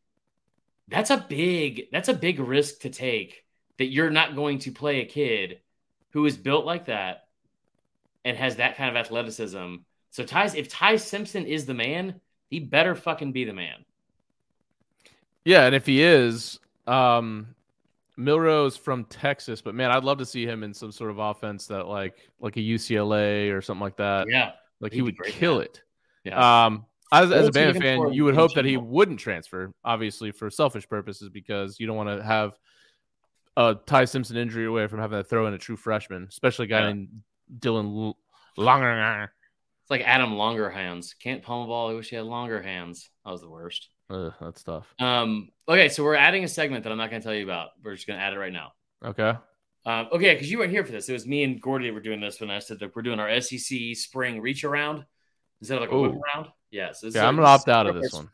that's a big that's a big risk to take that you're not going to play a kid who is built like that and has that kind of athleticism. So Ty, if Ty Simpson is the man, he better fucking be the man. Yeah, and if he is, um, Milroe's from Texas, but man, I'd love to see him in some sort of offense that like like a UCLA or something like that. Yeah, like he would kill man. it. Yeah. Um, as, as a Bama fan, you would hope that he wouldn't transfer, obviously for selfish purposes, because you don't want to have a Ty Simpson injury away from having to throw in a true freshman, especially a guy yeah. named Dylan Longer. It's like Adam Longer hands. Can't palm a ball. I wish he had longer hands. That was the worst. Ugh, that's tough. Um. Okay, so we're adding a segment that I'm not going to tell you about. We're just going to add it right now. Okay. Um, okay, because you weren't here for this. It was me and Gordy were doing this when I said that we're doing our SEC spring reach around instead of like a whip around. Yes. Yeah, yeah I'm gonna opt out of this one.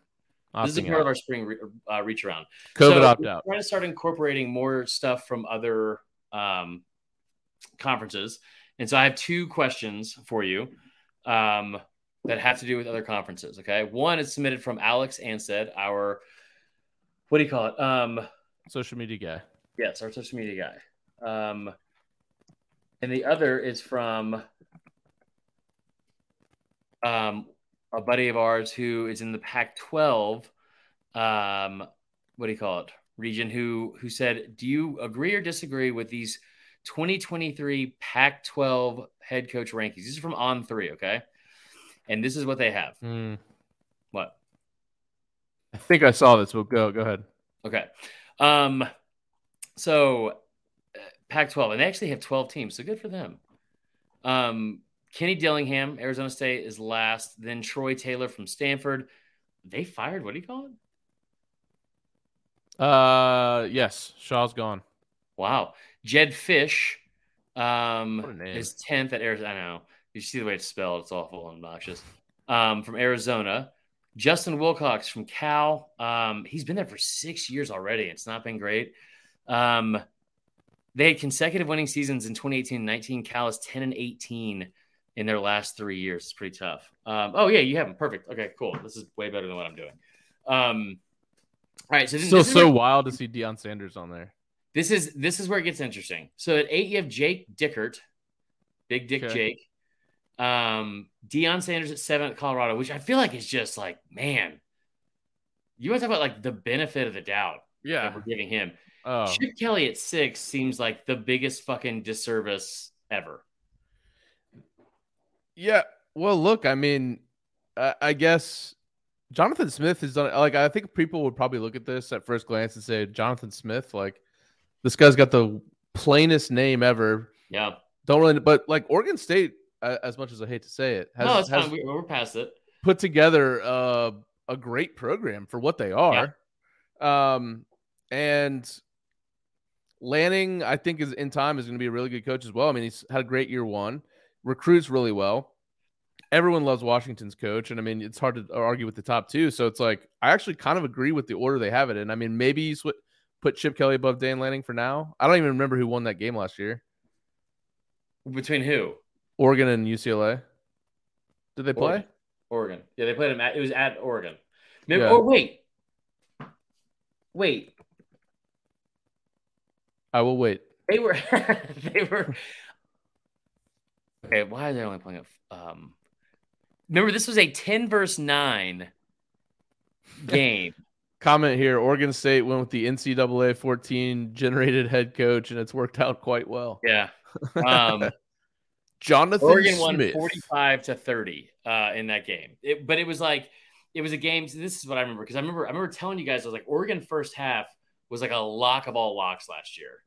This is part out. of our spring re- uh, reach around. COVID so opt out. We're trying to start incorporating more stuff from other um, conferences, and so I have two questions for you um, that have to do with other conferences. Okay, one is submitted from Alex Ansted, our what do you call it? Um, social media guy. Yes, our social media guy. Um, and the other is from um, a buddy of ours who is in the Pac-12. Um, what do you call it? Region who who said, "Do you agree or disagree with these 2023 Pac-12 head coach rankings?" These are from On Three, okay? And this is what they have. Mm. What? I think I saw this. But go go ahead. Okay. Um, so uh, Pac-12, and they actually have 12 teams, so good for them. Um, Kenny Dillingham, Arizona State is last. Then Troy Taylor from Stanford. They fired. What do you call it? Uh, yes, Shaw's gone. Wow. Jedd Fisch um, is 10th at Arizona. I know. You see the way it's spelled. It's awful and obnoxious. Um, from Arizona. Justin Wilcox from Cal. Um, he's been there for six years already. It's not been great. Um, they had consecutive winning seasons in 2018 and 19. Cal is 10 and 18 in their last three years. It's pretty tough. Um, oh, yeah, you have them. Perfect. Okay, cool. This is way better than what I'm doing. Um, all right. So this, still this so where, wild to see Deion Sanders on there. This is this is where it gets interesting. So at eight, you have Jake Dickert, Big Dick okay. Jake. Um, Deion Sanders at seven at Colorado, which I feel like is just like, man, you want to talk about like the benefit of the doubt. Yeah, we're giving him. Oh. Chip Kelly at six seems like the biggest fucking disservice ever. Yeah. Well, look, I mean, I, I guess Jonathan Smith has done like I think people would probably look at this at first glance and say Jonathan Smith, like this guy's got the plainest name ever. Yeah. Don't really, but like Oregon State as much as I hate to say it. Has, no, it's fine. We, are past it. Put together uh, a great program for what they are. Yeah. Um, and Lanning, I think, is in time is going to be a really good coach as well. I mean, he's had a great year one, recruits really well. Everyone loves Washington's coach, and I mean, it's hard to argue with the top two. So it's like I actually kind of agree with the order they have it in. I mean, maybe you sw- put Chip Kelly above Dan Lanning for now. I don't even remember who won that game last year. Between who? Oregon and UCLA. Did they play? Oregon. Yeah, they played him at. It was at Oregon. Maybe, yeah. Oh wait, wait. I will wait. They were. they were. Okay, why are they only playing it? Um, remember, this was a ten verse nine game. Comment here: Oregon State went with the NCAA 14 generated head coach, and it's worked out quite well. Yeah. Um, Jonathan Oregon Smith. won 45 to 30 uh, in that game. It, but it was like it was a game. This is what I remember because I remember I remember telling you guys I was like Oregon first half was like a lock of all locks last year.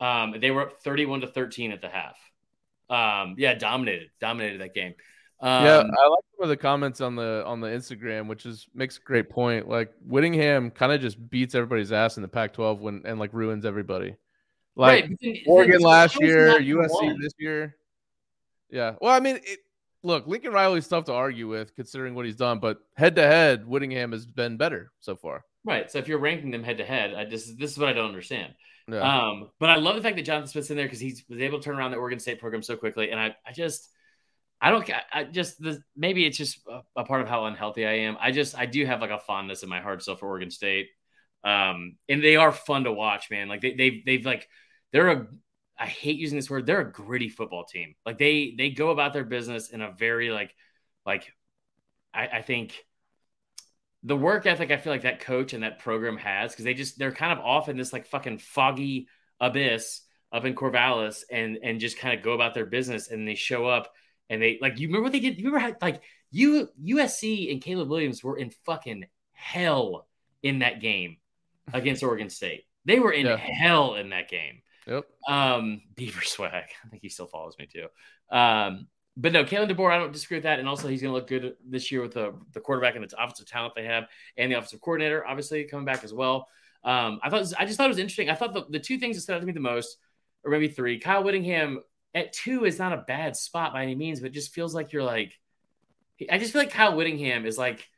Um, they were up 31 to 13 at the half. Um, yeah, dominated, dominated that game. Um, yeah, I like some of the comments on the on the Instagram, which is makes a great point. Like Whittingham kind of just beats everybody's ass in the Pac-12 when and like ruins everybody. Like right, then, Oregon then, last year, USC this year. Yeah. Well, I mean, it, look, Lincoln Riley's tough to argue with considering what he's done, but head to head, Whittingham has been better so far. Right. So if you're ranking them head to head, I just this is what I don't understand. Yeah. Um, but I love the fact that Jonathan Smith's in there because he was able to turn around the Oregon State program so quickly, and I, I just. I don't. I just the, maybe it's just a, a, part of how unhealthy I am. I just I do have like a fondness in my heart still for Oregon State, um, and they are fun to watch, man. Like they they've they've like they're a I hate using this word. They're a gritty football team. Like they they go about their business in a very like like I, I think the work ethic I feel like that coach and that program has because they just they're kind of off in this like fucking foggy abyss up in Corvallis and and just kind of go about their business and they show up and they like you remember what they did? You remember how like you USC and Caleb Williams were in fucking hell in that game against Oregon State. They were in yeah. hell in that game. Yep. Um, Beaver swag. I think he still follows me too. Um, but no, Kalen DeBoer, I don't disagree with that. And also, he's going to look good this year with the, the quarterback and the offensive talent they have, and the offensive coordinator, obviously coming back as well. Um, I thought I just thought it was interesting. I thought the, the two things that stood out to me the most, or maybe three, Kyle Whittingham at two is not a bad spot by any means, but just feels like you're like, I just feel like Kyle Whittingham is like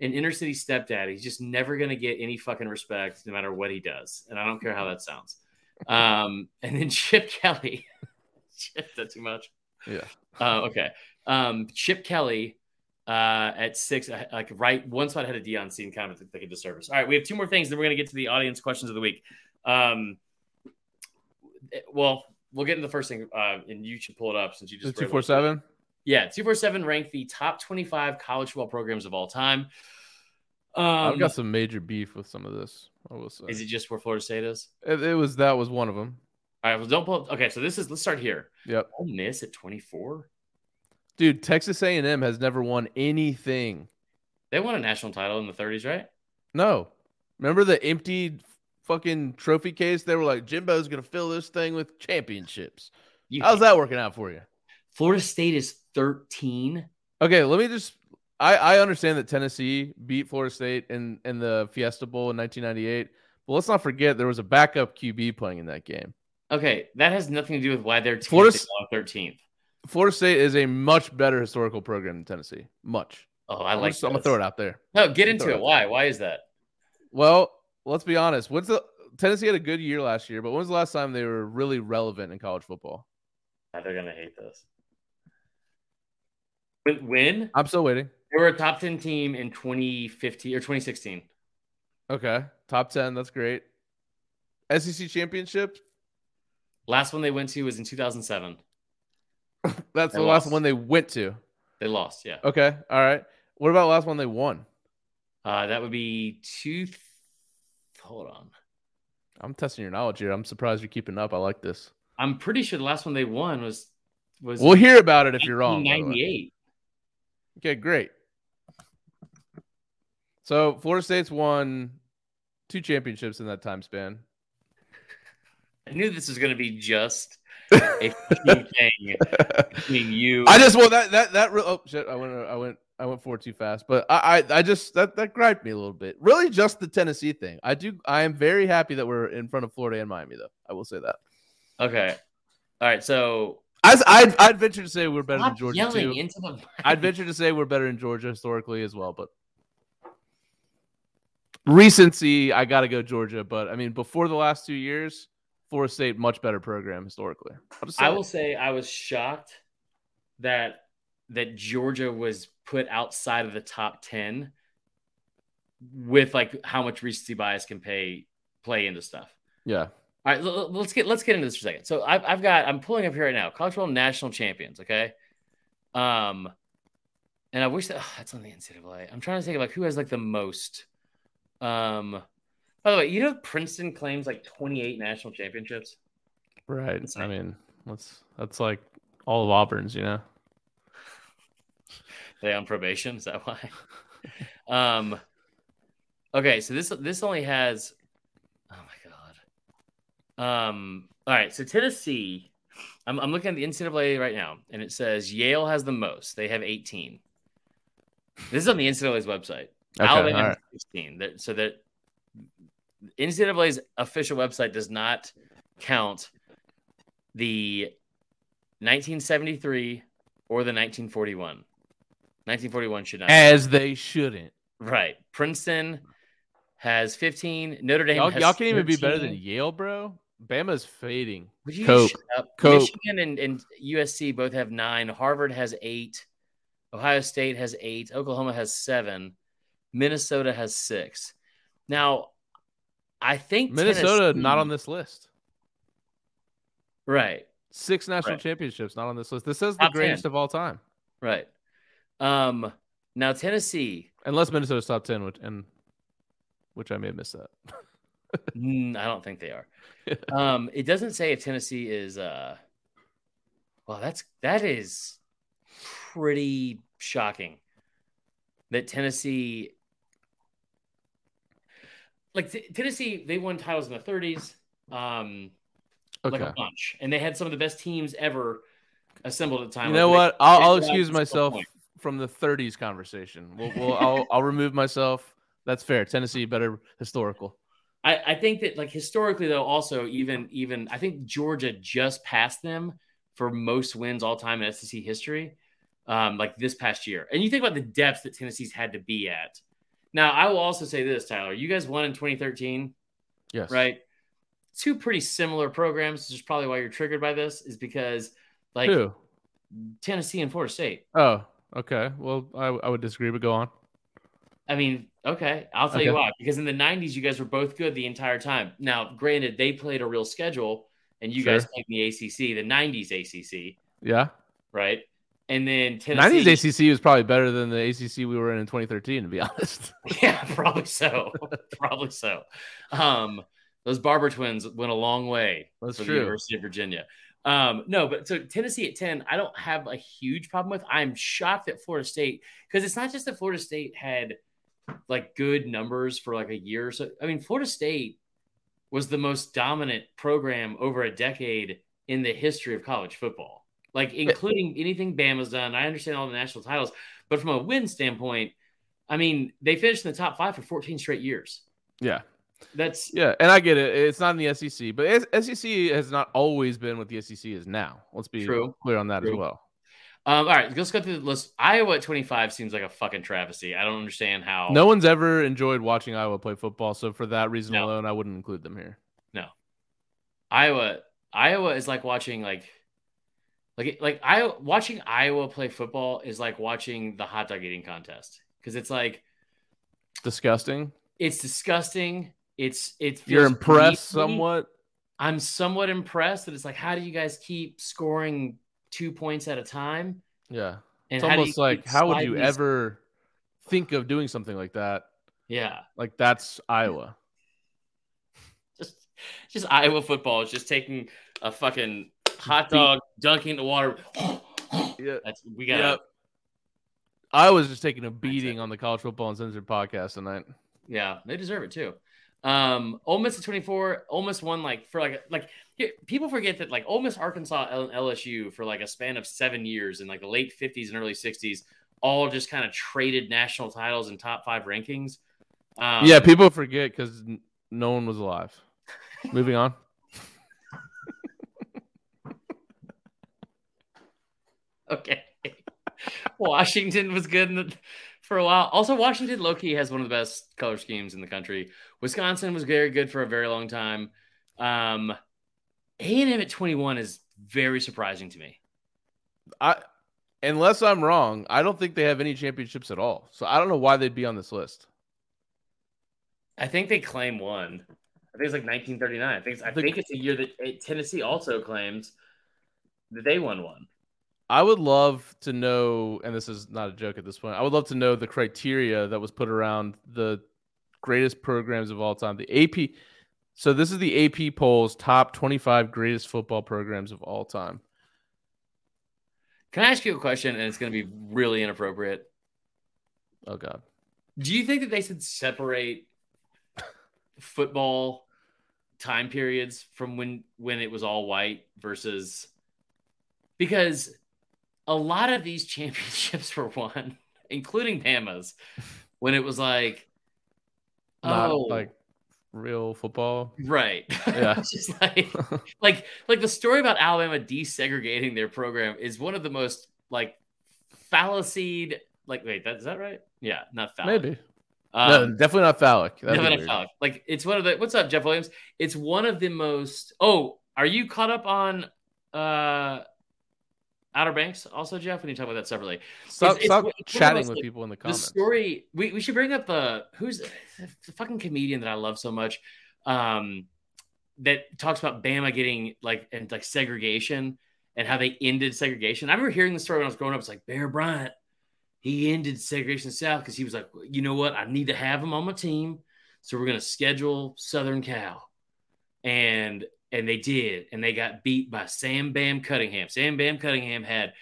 an inner city stepdad. He's just never going to get any fucking respect no matter what he does, and I don't care how that sounds. Um, and then Chip Kelly. Chip, that too much? Yeah. Uh, okay. Um, Chip Kelly uh, at six, uh, like right one spot ahead of Deion, seemed kind of like a disservice. All right, we have two more things. Then we're gonna get to the audience questions of the week. Um, well, we'll get into the first thing, uh, and you should pull it up since you just two four seven. Yeah, two four seven ranked the top twenty five college football programs of all time. Um, I've got some major beef with some of this. I will say. Is it just where Florida State is? It, it was that was one of them. All right, well, don't pull. Up. Okay, so this is let's start here. Yep. Ole Miss at twenty four. Dude, Texas A and M has never won anything. They won a national title in the 30s, right? No, Remember the empty fucking trophy case? They were like, Jimbo's gonna fill this thing with championships. You How's that working out for you? Florida State is 13. Okay, let me just. I I understand that Tennessee beat Florida State in in the Fiesta Bowl in 1998, but let's not forget there was a backup QB playing in that game. Okay, that has nothing to do with why they're Florida- Florida 13th. Florida State is a much better historical program than Tennessee. Much. Oh, I I'm, like. just- I'm gonna throw it out there. No, get into it it. Why? Why is that? Well, let's be honest. What's the Tennessee had a good year last year, but when was the last time they were really relevant in college football? Ah, They're gonna hate this. When, when I'm still waiting. They were a top 10 team in 2015 or 2016. Okay, top ten. That's great. SEC championship. Last one they went to was in 2007. That's They the last one they went to. They lost. Yeah. Okay, all right. What about the last one they won? Uh, that would be two. Hold on. I'm testing your knowledge here. I'm surprised you're keeping up. I like this. I'm pretty sure the last one they won was was We'll hear about it if you're wrong. by the way. 1998. Okay, great. So Florida State's won two championships in that time span. I knew this was going to be just a thing between you. I just well that that that re- oh shit I went I went I went forward too fast but I, I I just that that griped me a little bit really just the Tennessee thing I do I am very happy that we're in front of Florida and Miami though I will say that okay. All right. So I I'd, I'd venture to say we're better than Georgia too. I'd venture to say we're better in Georgia historically as well but recency I got to go Georgia but I mean before the last two years Florida State much better program historically I will say I was shocked that that Georgia was put outside of the top ten with like how much recency bias can pay play into stuff. yeah All right, let's get let's get into this for a second. So I've I've got I'm pulling up here right now. College football national champions. Okay, um, and I wish that oh, that's on the NCAA. I'm trying to think of like who has like the most. Um, by the way, you know Princeton claims like 28 national championships. right I mean that's that's like all of Auburn's you know They on probation? Is that why? um, okay, so this this only has. Oh my god. Um. All right, so Tennessee. I'm I'm looking at the NCAA right now, and it says Yale has the most. They have 18. This is on the NCAA's website. Okay, Alabama right. 16. That- So that NCAA's official website does not count the 1973 or the 1941. 1941 should not. as they shouldn't right. Princeton has 15. Notre Dame Y'all, y'all can't even be better than Yale, bro. Bama's fading. Would you Cope. shut up? Cope. Michigan and, and USC both have nine. Harvard has eight. Ohio State has eight. Oklahoma has seven. Minnesota has six. Now, I think Minnesota Tennessee- not on this list. Right, Six national Right. championships not on this list. This says the Top 10. greatest of all time, right. Um, now Tennessee. unless Minnesota's top ten, which and which I may have missed that. mm, I don't think they are. Um, it doesn't say if Tennessee is. Uh, well, that's that is pretty shocking. That Tennessee, like T- Tennessee, they won titles in the 30s, um, Okay. like a bunch, and they had some of the best teams ever assembled at the time. You Like, know they- what? I'll, I'll excuse myself from the '30s conversation. We'll, we'll I'll, I'll remove myself. That's fair. Tennessee better historical. I, I think that like historically though, also even even I think Georgia just passed them for most wins all time in SEC history, um, like this past year. And you think about the depth that Tennessee's had to be at. Now, I will also say this, Tyler. You guys won in 2013, Yes. right? Two pretty similar programs. Which is probably why you're triggered by this, is because like Who? Tennessee and Florida State. Oh, okay. Well, I, I would disagree, but go on. I mean, okay, I'll tell you Okay. why. Because in the '90s, you guys were both good the entire time. Now, granted, they played a real schedule, and you guys played in the ACC, the '90s ACC, Yeah. right? And then Tennessee, '90s ACC was probably better than the ACC we were in in 2013, to be honest. yeah, probably so, probably so. Um, those Barber twins went a long way That's for the true. University of Virginia. Um, no, but so Tennessee at 10, I don't have a huge problem with. I'm shocked that Florida State, because it's not just that Florida State had like good numbers for like a year or so. I mean, Florida State was the most dominant program over a decade in the history of college football, like including anything Bama's done. I understand all the national titles, but from a win standpoint, I mean, they finished in the top five for 14 straight years. Yeah. That's yeah, and I get it. It's not in the SEC, but SEC has not always been what the SEC is now. Let's be True. clear on that True. as well. Um, all right, let's go through the list. Iowa at 25 seems like a fucking travesty. I don't understand how. No one's ever enjoyed watching Iowa play football, so for that reason no. alone, I wouldn't include them here. No, Iowa. Iowa is like watching like, like like I watching Iowa play football is like watching the hot dog eating contest because it's like disgusting. It's disgusting. It's it's you're impressed somewhat. I'm somewhat impressed that it's like, how do you guys keep scoring two points at a time? Yeah, and it's almost like how would you ever think of doing something like that? Yeah, like that's Iowa. just, just Iowa football is just taking a fucking hot dog, dunking in the water. yeah, that's we got. Yep. I was just taking a beating on the college football and uncensored podcast tonight. Yeah, they deserve it too. Um, Ole Miss at 24. Ole Miss won like for like like people forget that like Ole Miss, Arkansas, and LSU for like a span of seven years in like the late 50s and early 60s, all just kind of traded national titles and top five rankings. Um, yeah, people forget because no one was alive. Moving on. okay. Washington was good in the for a while. Also, Washington low key has one of the best color schemes in the country. Wisconsin was very good for a very long time. Um, A and M at twenty one is very surprising to me. I, unless I'm wrong, I don't think they have any championships at all. So I don't know why they'd be on this list. I think they claim one. I think it's like 1939. I think it's, I think it's a year that Tennessee also claims that they won one. I would love to know, and this is not a joke at this point. I would love to know the criteria that was put around the greatest programs of all time. The AP. So this is the AP polls top 25 greatest football programs of all time. Can I ask you a question? And it's going to be really inappropriate. Oh God. Do you think that they should separate football time periods from when when it was all white versus because a lot of these championships were won, including Bama's, when it was like, Not oh, like real football, right? Yeah, just like, like, like the story about Alabama desegregating their program is one of the most like fallacied. Like, wait, that is that right? Yeah, not phallic. Maybe. Um, no, definitely not phallic. That'd definitely not phallic. Like, it's one of the. What's up, Jeff Williams? It's one of the most. Oh, are you caught up on? uh Outer Banks, also Jeff. We need to talk about that separately. Stop, it's, stop it's, chatting with people in the comments. The story we, we should bring up the who's the fucking comedian that I love so much, um, that talks about Bama getting like and like segregation and how they ended segregation. I remember hearing the story when I was growing up. It's like Bear Bryant, he ended segregation South because he was like, you know what, I need to have him on my team, so we're gonna schedule Southern Cal, and and they did, and they got beat by Sam Bam Cunningham. Sam Bam Cunningham had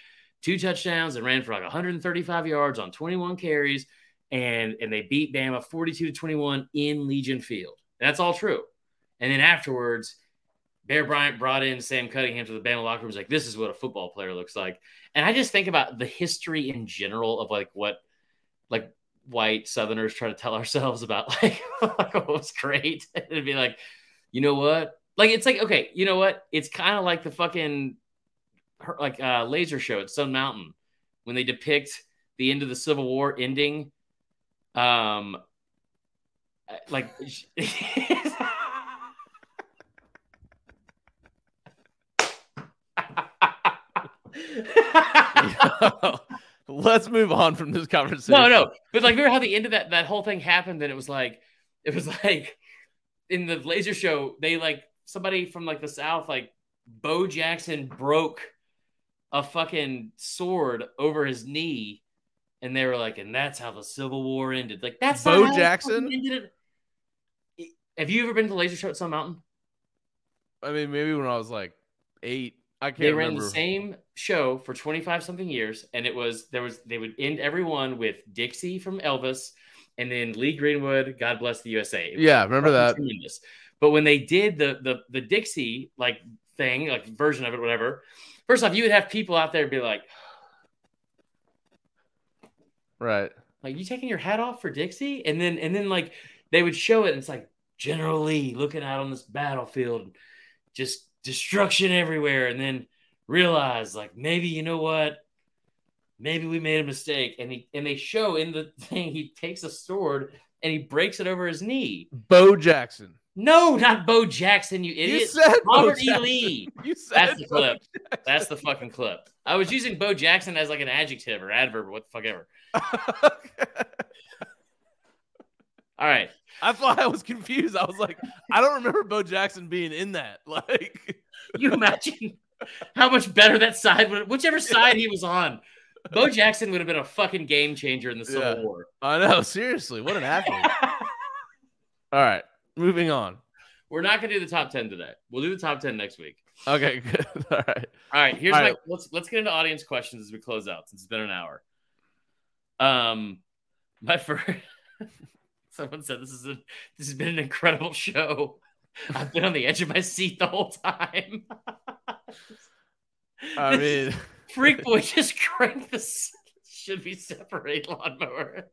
two touchdowns and ran for like 135 yards on 21 carries, and and they beat Bama 42 to 21 in Legion Field. That's all true. And then afterwards, Bear Bryant brought in Sam Cunningham to the Bama locker room. Was like, this is what a football player looks like. And I just think about the history in general of like what like white Southerners try to tell ourselves about like, like what was great. It'd be like, you know what? Like it's like okay, you know what? It's kind of like the fucking like uh, laser show at Stone Mountain when they depict the end of the Civil War ending. Um, like. Let's move on from this conversation. No, no, but like remember how the end of that that whole thing happened, and it was like it was like in the laser show they like somebody from like the South, like Bo Jackson broke a fucking sword over his knee. And they were like, and that's how the Civil War ended. Like, that's Bo Jackson. Ended it. Have you ever been to Laser Show at Stone Mountain? I mean, maybe when I was like eight. I can't they ran the same show for 25 something years and it was there was they would end everyone with Dixie from Elvis and then Lee Greenwood, God bless the USA. It Yeah, remember that. tremendous. But when they did the the the Dixie like thing, like version of it, whatever. First off, you would have people out there be like, Right. like you taking your hat off for Dixie, and then and then like they would show it, and it's like General Lee looking out on this battlefield, just destruction everywhere, and then realize like maybe you know what, maybe we made a mistake, and he and they show in the thing he takes a sword and he breaks it over his knee. Bo Jackson. No, not Bo Jackson, you You idiot. said Bo Robert E. Lee. You said That's the Bo clip. That's the fucking clip. I was using Bo Jackson as like an adjective or adverb or what the fuck ever. All right. I thought I was confused. I was like, I don't remember Bo Jackson being in that. Like, you imagine how much better that side would, whichever side he was on. Bo Jackson would have been a fucking game changer in the Civil Yeah. War. I know, seriously, what an athlete. All right, moving on. We're not gonna do the top ten today. We'll do the top ten next week. Okay, good. All right. All right, here's All my right. let's let's get into audience questions as we close out since it's been an hour. Um, my first someone said this is a this has been an incredible show. I've been on the edge of my seat the whole time. I mean, Freak boy just cranked this should be separate lawnmower.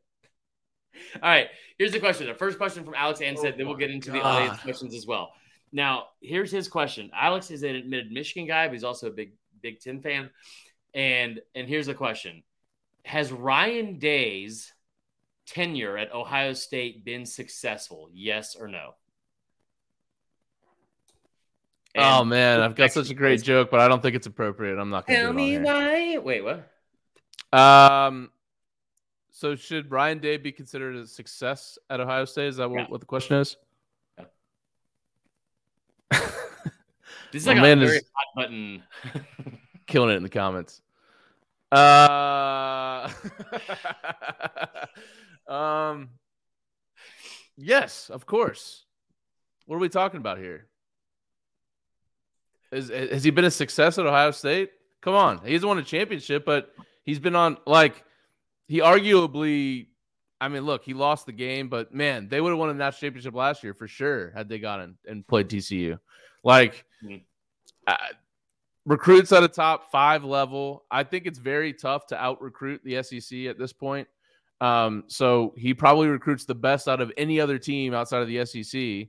All right, here's the question. The first question from Alex Ansett, Oh then we'll get into the God. audience questions as well. Now, here's his question. Alex is an admitted Michigan guy, but he's also a big Big Ten fan. And and here's the question: Has Ryan Day's tenure at Ohio State been successful? Yes or no? oh man, I've got such a great joke, but I don't think it's appropriate. I'm not going to Tell do me why. Wait, what? Um, so should Brian Day be considered a success at Ohio State? Is that what, Yeah. what the question is? This is like man a very is- hot button. Killing it in the comments. Uh, um, yes, of course. What are we talking about here? Is has he been a success at Ohio State? Come on, he's won a championship, but he's been on like he arguably. I mean, look, he lost the game, but man, they would have won a national championship last year for sure had they gotten and, played TCU. Like, Mhm. uh, recruits at a top five level. I think it's very tough to out recruit the SEC at this point. Um, so he probably recruits the best out of any other team outside of the SEC,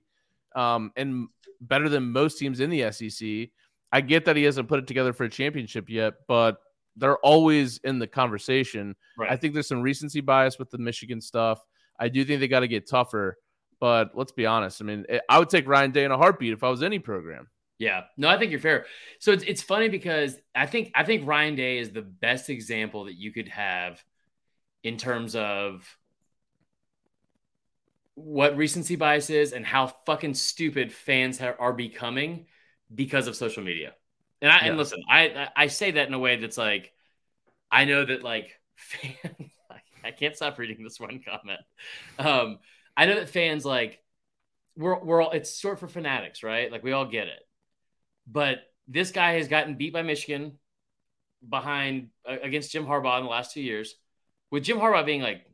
um, and better than most teams in the SEC. I get that he hasn't put it together for a championship yet, but they're always in the conversation. Right. I think there's some recency bias with the Michigan stuff. I do think they got to get tougher, but let's be honest. I mean, it- I would take Ryan Day in a heartbeat if I was any program. Yeah, no, I think you're fair. So it's it's funny because I think I think Ryan Day is the best example that you could have in terms of what recency bias is and how fucking stupid fans are becoming because of social media. And I and listen, I I- I say that in a way that's like I know that like fans I can't stop reading this one comment. Um I know that fans like we're we're all it's short for fanatics, right? Like we all get it. But this guy has gotten beat by Michigan behind uh, against Jim Harbaugh in the last two years, with Jim Harbaugh being like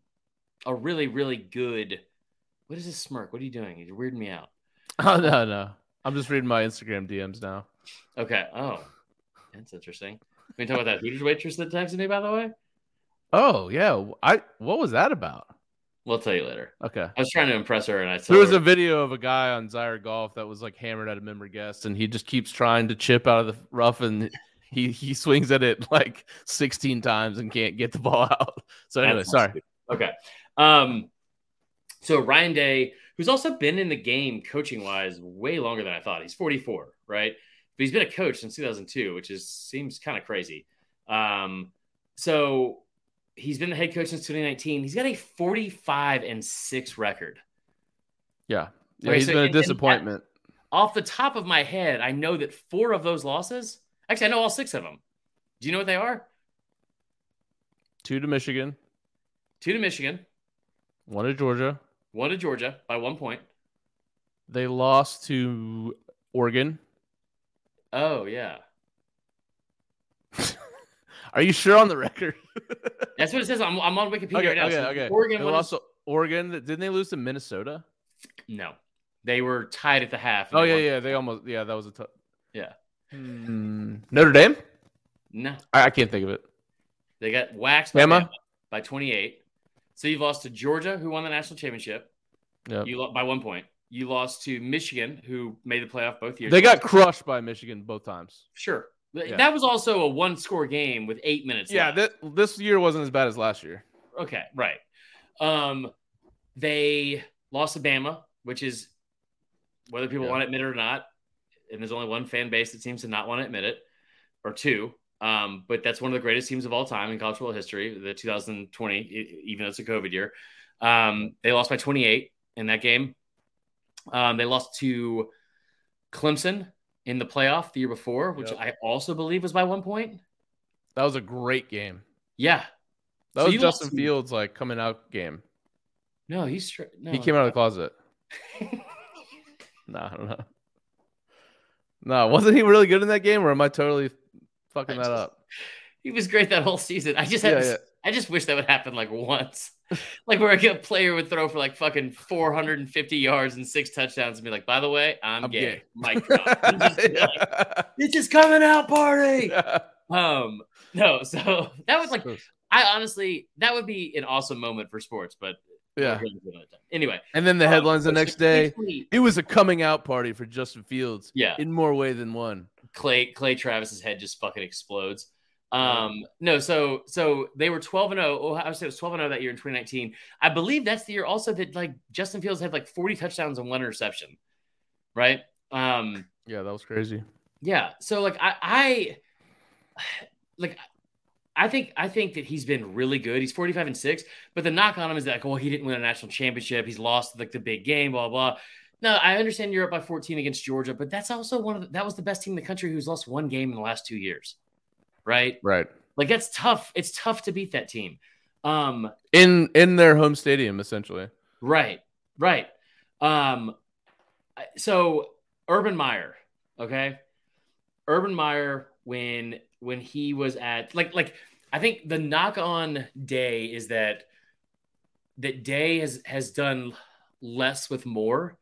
a really, really good. What is this smirk? What are you doing? You're weirding me out. Oh no, no. I'm just reading my Instagram DMs now. Okay. Oh, that's interesting. We talk about that Hooters waitress that texted me, by the way. Oh yeah, I what was that about? We'll tell you later. Okay, I was trying to impress her, and I there was her, a video of a guy on Zyre Golf that was like hammered at a member guest, and he just keeps trying to chip out of the rough, and he he swings at it like 16 times and can't get the ball out. So anyway, That's sorry. Okay. Um, so Ryan Day, who's also been in the game coaching wise way longer than I thought. He's 44, right? But he's been a coach since 2002, which is seems kind of crazy. Um, so he's been the head coach since 2019. He's got a 45 and six record. Yeah, yeah, Okay, he's so- been a and- and disappointment. Off the top of my head, I know that four of those losses, actually, I know all six of them. Do you know what they are? Two to Michigan, Two to Michigan, one to Georgia. one to Georgia by one point. They lost to Oregon. Oh, yeah. Are you sure on the record? That's what it says. I'm, I'm on Wikipedia okay, right now. okay, So okay. Oregon won lost, to, Oregon. Didn't they lose to Minnesota? No, they were tied at the half. Oh yeah, yeah. They almost yeah. That was a tough. Yeah. Hmm. Notre Dame. No, I, I can't think of it. they got waxed by, Bama? By 28. So you've lost to Georgia, who won the national championship. Yeah. You lo- by one point. You lost to Michigan, who made the playoff both years. They got crushed by Michigan both times. sure. Yeah. That was also a one-score game with eight minutes. Yeah, that, this year wasn't as bad as last year. Okay, right. Um, they lost to Bama, which is whether people Yeah. want to admit it or not, and there's only one fan base that seems to not want to admit it, or two. Um, but that's one of the greatest teams of all time in college football history, the 2020, e- even though it's a COVID year. Um, they lost by 28 in that game. Um, they lost to Clemson in the playoff the year before, which Yep. I also believe was by one point. That was a great game. Yeah. That So was Justin to- Fields like coming out game. No, he's str- no. He came out of the closet. No, I don't know. No, wasn't he really good in that game, or am I totally fucking I that just- up? He was great that whole season. I just had Yeah, yeah. I just wish that would happen like once. like where a player would throw for like fucking 450 yards and six touchdowns and be like, by the way, I'm, I'm gay. gay. And just like, it's his coming out party. Yeah. Um, no, so that was like I honestly that would be an awesome moment for sports, but Yeah. Anyway, And then the um, headlines the next day. It was a coming out party for Justin Fields Yeah, in more way than one. Clay Clay Travis's head just fucking explodes. Um, no, so so they were 12 and 0. Ohio State was 12 and 0 that year in 2019. I believe that's the year also that like Justin Fields had like 40 touchdowns and one interception. Right? Um, Yeah, that was crazy. yeah. So like I I like I think I think that he's been really good. He's 45 and 6, but the knock on him is that like, well, he didn't win a national championship. He's lost like the big game, blah blah. No, I understand you're up by 14 against Georgia, but that's also one of the, that was the best team in the country who's lost one game in the last two years. Right? Right. Like that's tough. It's tough to beat that team. Um, In in their home stadium, essentially. right, right. Um, so Urban Meyer, okay, Urban Meyer when when he was at like like I think the knock on Day is that that Day has has done less with more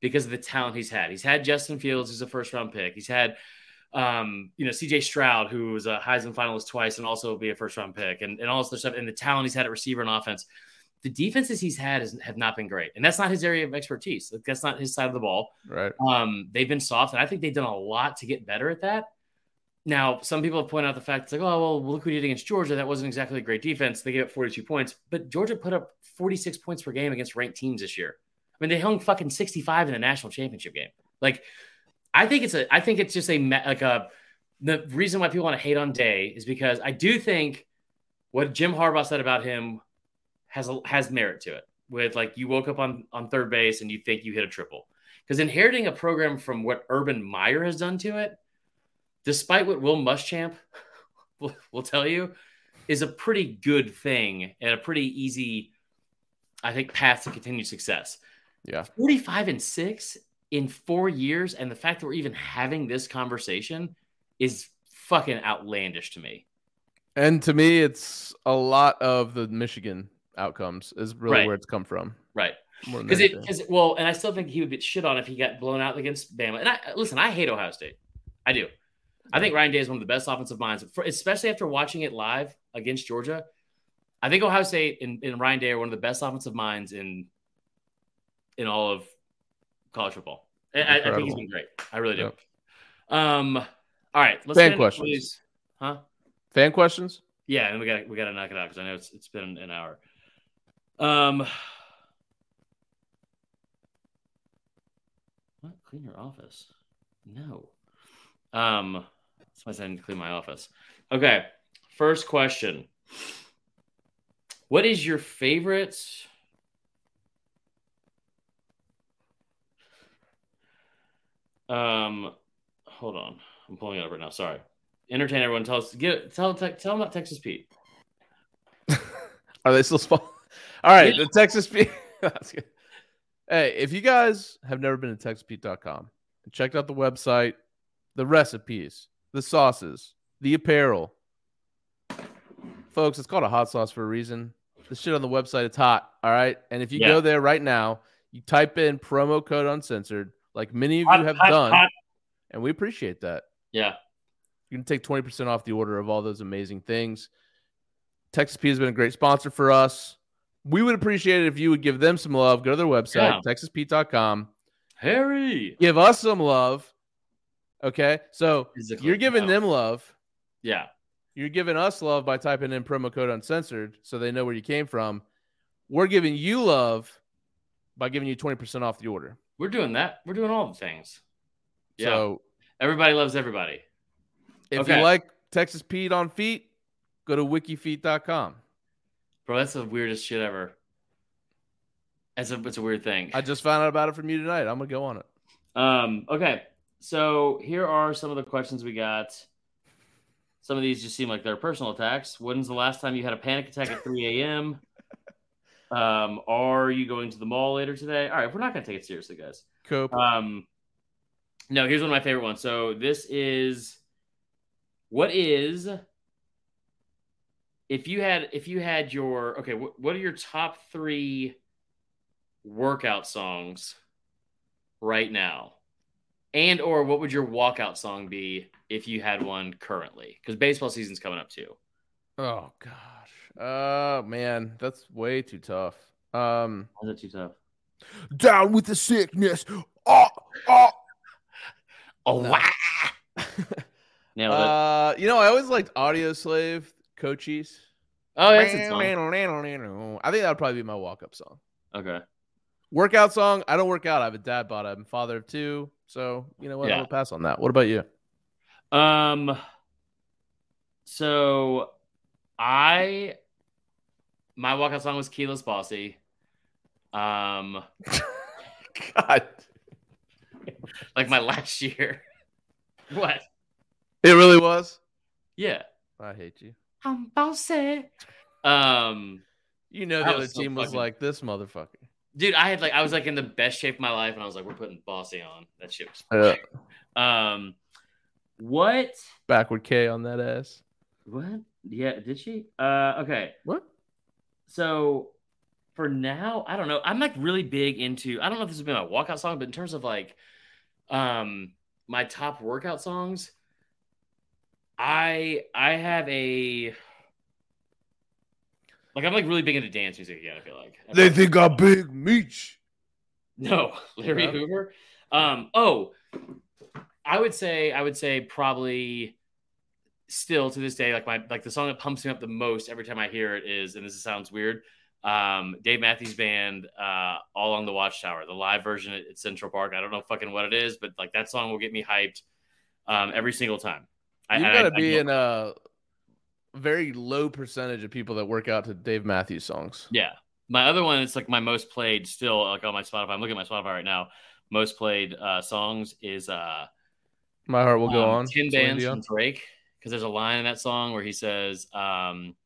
because of the talent he's had. He's had Justin Fields, who's a first round pick. He's had um, you know, CJ Stroud, who was a Heisman finalist twice and also be a first round pick, and, and all this other stuff, and the talent he's had at receiver and offense. The defenses he's had is, have not been great, and that's not his area of expertise. Like, that's not his side of the ball. Right. Um, they've been soft, and I think they've done a lot to get better at that. Now, some people have pointed out the fact it's like, oh, well, look who did against Georgia. That wasn't exactly a great defense. They gave up 42 points, but Georgia put up 46 points per game against ranked teams this year. I mean, they hung fucking 65 in the national championship game. Like, I think it's a, I think it's just a, like a, the reason why people want to hate on Day is because I do think what Jim Harbaugh said about him has a, has merit to it. With like you woke up on on third base and you think you hit a triple because inheriting a program from what Urban Meyer has done to it, despite what Will Muschamp will, will tell you, is a pretty good thing and a pretty easy, I think, path to continued success. Yeah. 45 and 6 in four years, and the fact that we're even having this conversation is fucking outlandish to me. And to me, it's a lot of the Michigan outcomes is really Right. where it's come from. Right. Because it, because well, and I still think he would get shit on if he got blown out against Bama. And I listen, I hate Ohio State. I do. I think Ryan Day is one of the best offensive minds, for, especially after watching it live against Georgia. I think Ohio State and, and Ryan Day are one of the best offensive minds in in all of college football. I- I, think he's been great. I really do. Yep. Um. All right. Let's Fan questions. these- Huh? Fan questions? Yeah, and we got we got to knock it out because I know it's it's been an hour. Um, what? Clean your office? No. Um, somebody said I need to clean my office. Okay, first question. What is your favorite? Um, hold on, I'm pulling it up right now. Sorry. Entertain everyone. Tell us. To get tell tell them about Texas Pete. Are they still small? All right, Yeah. the Texas Pete. That's good. Hey, if you guys have never been to TexasPete.com and checked out the website, the recipes, the sauces, the apparel, folks, it's called a hot sauce for a reason. The shit on the website, it's hot. All right. And if you Yeah. go there right now, you type in promo code uncensored, like many of you have done, and we appreciate that. Yeah. You can take 20% off the order of all those amazing things. Texas Pete has been a great sponsor for us. We would appreciate it if you would give them some love. Go to their website, Yeah. texaspete.com. Harry. Give us some love. Okay. So Physically, you're giving them love. Yeah. You're giving us love by typing in promo code uncensored so they know where you came from. We're giving you love by giving you 20% off the order. We're doing that. We're doing all the things. Yeah. So Everybody loves everybody. if Okay. you like Texas Pete on feet, go to wikifeet.com. Bro, that's the weirdest shit ever. It's a, it's a weird thing. I just found out about it from you tonight. I'm going to go on it. Um, okay. So here are some of the questions we got. Some of these just seem like they're personal attacks. When's the last time you had a panic attack at 3 a.m.? Um, are you going to the mall later today? All right, we're not going to take it seriously, guys. Cope. Um, no, here's one of my favorite ones. So this is what is if you had if you had your okay, wh- what are your top three workout songs right now? And or what would your walkout song be if you had one currently? Because baseball season's coming up too. Oh gosh. Oh man, that's way too tough. Um Is that too tough? down with the sickness. Oh, oh. Oh No. wow! Nailed it. Uh, you know, I always liked Audioslave, Cochise. oh, that's a song. I think that would probably be my walk-up song. Okay. Workout song. I don't work out. I have a dad bod. I'm father of two. So you know what? Yeah. I'm gonna pass on that. What about you? Um. So, I my walkout song was "Kelis Bossy." Um, God, like my last year. what? it really was. Yeah, I hate you. I'm bossy. Um, You know That the other was so team was fucking- like this motherfucker. dude, I had like I was like in the best shape of my life, and I was like, "We're putting Bossy on." That shit was. Yeah. Um, what? Backward K on that ass. What? Yeah, did she? Uh, okay. What? So for now, I don't know. I'm like really big into. I don't know if this has been my walkout song, but in terms of like, um, my top workout songs, I I have a like I'm like really big into dance music again. I feel like I like- think I'm big meech. no Larry No? Hoover. Um. Oh, I would say I would say probably still to this day like my like the song that pumps me up the most every time I hear it is and this sounds weird. Um, Dave Matthews Band, uh, All on the Watchtower, the live version at, at Central Park. I don't know fucking what it is, but like that song will get me hyped um, every single time. I- You I- gotta I be know- in a very low percentage of people that work out to Dave Matthews songs. Yeah. My other one, it's like my most played still, like on my Spotify. I'm looking at my Spotify right now. Most played uh, songs is uh, My heart will go um, on. Tin Celine Bands from Drake. Because there's a line in that song where he says, um,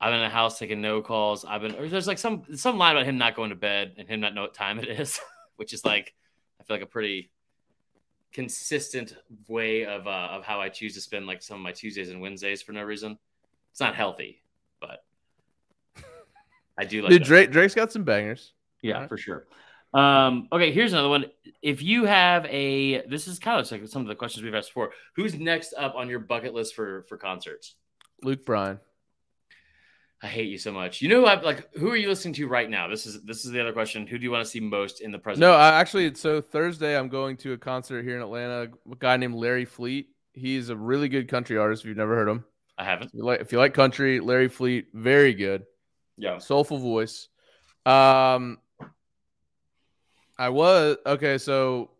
"I've been in a house taking no calls. I've been." Or there's like some some line about him not going to bed and him not know what time it is, which is like I feel like a pretty consistent way of uh, of how I choose to spend like some of my Tuesdays and Wednesdays for no reason. It's not healthy, but I do like. Dude, that. Drake Drake's got some bangers. Yeah, Alright. for sure. Um, okay, here's another one. If you have a, this is kind of like some of the questions we've asked before. Who's next up on your bucket list for for concerts? Luke Bryan. I hate you so much. You know, who I, like, who are you listening to right now? This is this is the other question. Who do you want to see most in the present? No, I actually so Thursday I'm going to a concert here in Atlanta. A guy named Larry Fleet. He's a really good country artist. If you've never heard him, I haven't. if you like, if you like country, Larry Fleet, very good, Yeah. soulful voice. Um, I was okay. So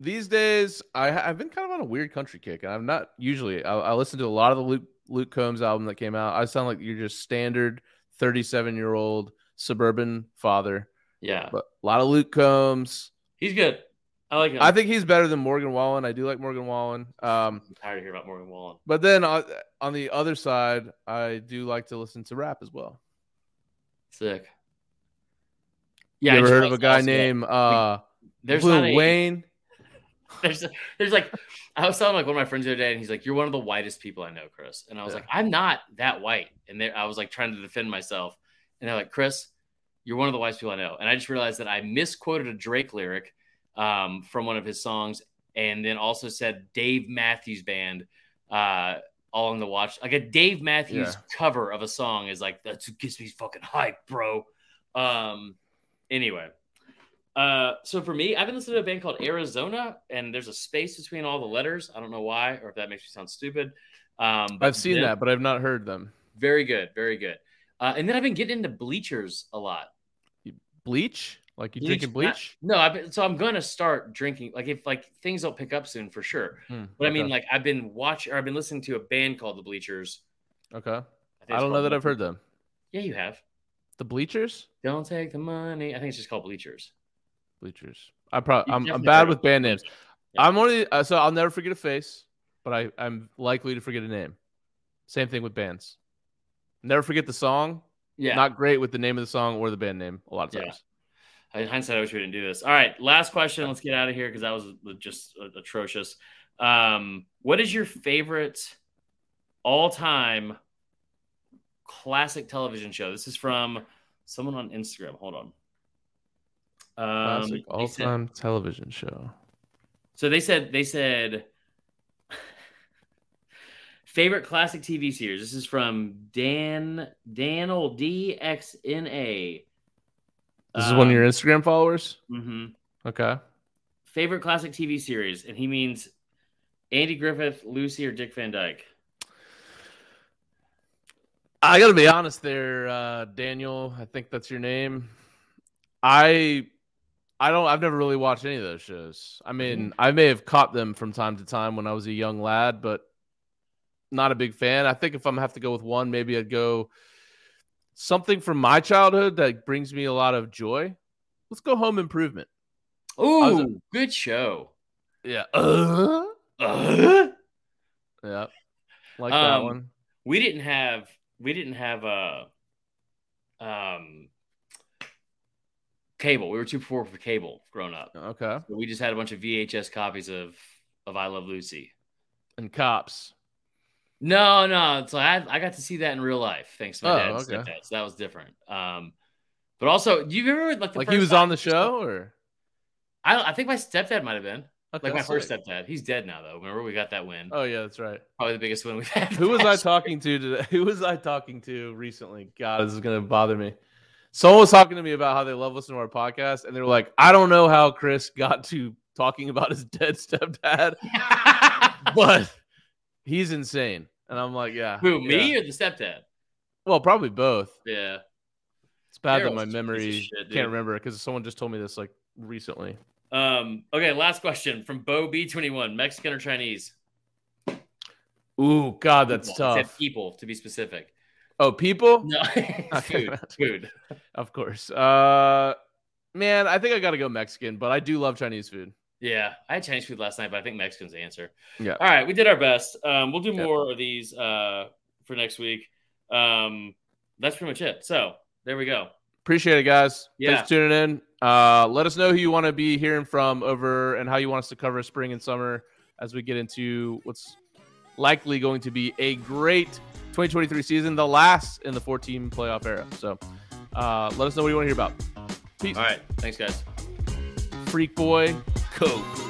these days I, I've been kind of on a weird country kick, and I'm not usually. I, I listen to a lot of the Luke Luke Combs album that came out. I sound like you're just standard 37 year old suburban father, Yeah, but a lot of Luke Combs. he's good. I like him. I think he's better than Morgan Wallen. I do like Morgan Wallen. Um, I'm tired of hearing about Morgan Wallen. but then on, on the other side, I do like to listen to rap as well. Sick. You I ever heard of a guy named uh, There's not a, Wayne? there's there's like I was telling like one of my friends the other day, and he's like, "You're one of the whitest people I know, Chris." And I was Yeah. like, "I'm not that white." And I was like trying to defend myself, and they're like, Chris, you're one of the wisest people I know. And I just realized that I misquoted a Drake lyric um, from one of his songs, and then also said Dave Matthews Band uh, all on the watch. Like a Dave Matthews Yeah. cover of a song is like that's what gets me fucking hype, bro. Um, anyway. Uh, so for me, I've been listening to a band called Arizona, and there's a space between all the letters. I don't know why, or if that makes me sound stupid. Um, but I've seen them- that, but I've not heard them. Very good, very good. Uh, and then I've been getting into bleachers a lot. Bleach? Like you Bleach, drinking not- bleach? No, I've been, so I'm gonna start drinking. Like if like things don't pick up soon for sure. Hmm, But I mean, like I've been watching or I've been listening to a band called the Bleachers. okay. think I don't know that I've heard them. Yeah, you have. The bleachers? Don't take the money. I think it's just called Bleachers. Bleachers. I probably I'm, I'm bad with band names. Yeah. I'm only uh, so I'll never forget a face, but I I'm likely to forget a name. Same thing with bands. Never forget the song. Yeah. Not great with the name of the song or the band name a lot of Yeah. times. In hindsight, I wish we didn't do this. All right, last question. Let's get out of here because that was just atrocious. Um, what is your favorite all-time classic television show? This is from someone on Instagram. Hold on. Um, Classic they all said- time television show. So they said they said favorite classic TV series. This is from Dan Daniel DXNA. This is one of your Um, Instagram followers? Mm-hmm. Okay. favorite classic TV series, and he means Andy Griffith, Lucy, or Dick Van Dyke. I gotta be honest there, uh, Daniel. I think that's your name. I I don't I've never really watched any of those shows. I mean, I may have caught them from time to time when I was a young lad, but not a big fan. I think if I'm gonna have to go with one, maybe I'd go something from my childhood that brings me a lot of joy. Let's go home improvement. Ooh, good show. Yeah. Uh, Uh, yeah. Like that Um, one. we didn't have we didn't have a um cable. We were too poor for cable growing up. Okay. So we just had a bunch of VHS copies of of I Love Lucy. And cops. No, no. So I I got to see that in real life thanks to my Oh, dad okay. stepdad. So that was different. Um, but also, do you remember like the Like he was on the show or I I think my stepdad might have been okay, like my first sick. stepdad. He's dead now though. Remember we got that win. Oh yeah, that's right. Probably the biggest win we've had. Who was I talking to today? Who was I talking to recently? God, this is gonna bother me. Someone was talking to me about how they love listening to our podcast, and they were like, "I don't know how Chris got to talking about his dead stepdad, but he's insane." And I'm like, "Yeah, Who me or the stepdad? Well, probably both. Yeah. It's bad Daryl's that my just a piece of memory shit, can't remember because someone just told me this like recently. Um. Okay. Last question from Bo B twenty one. Mexican or Chinese? Ooh, God, that's People. Tough. People to be specific. Oh, people? No. food. Food. Of course. Uh, man, I think I got to go Mexican, but I do love Chinese food. Yeah, I had Chinese food last night, but I think Mexican's the answer. Yeah. All right, we did our best. Um, we'll do Yeah. more of these uh, for next week. Um, that's pretty much it. So there we go. Appreciate it, guys. Yeah. Thanks for tuning in. Uh, let us know who you want to be hearing from over and how you want us to cover spring and summer as we get into what's likely going to be a great 2023 season, the last in the 14 playoff era. So uh, let us know what you want to hear about. Peace. All right, thanks, guys. Freak boy, Coke.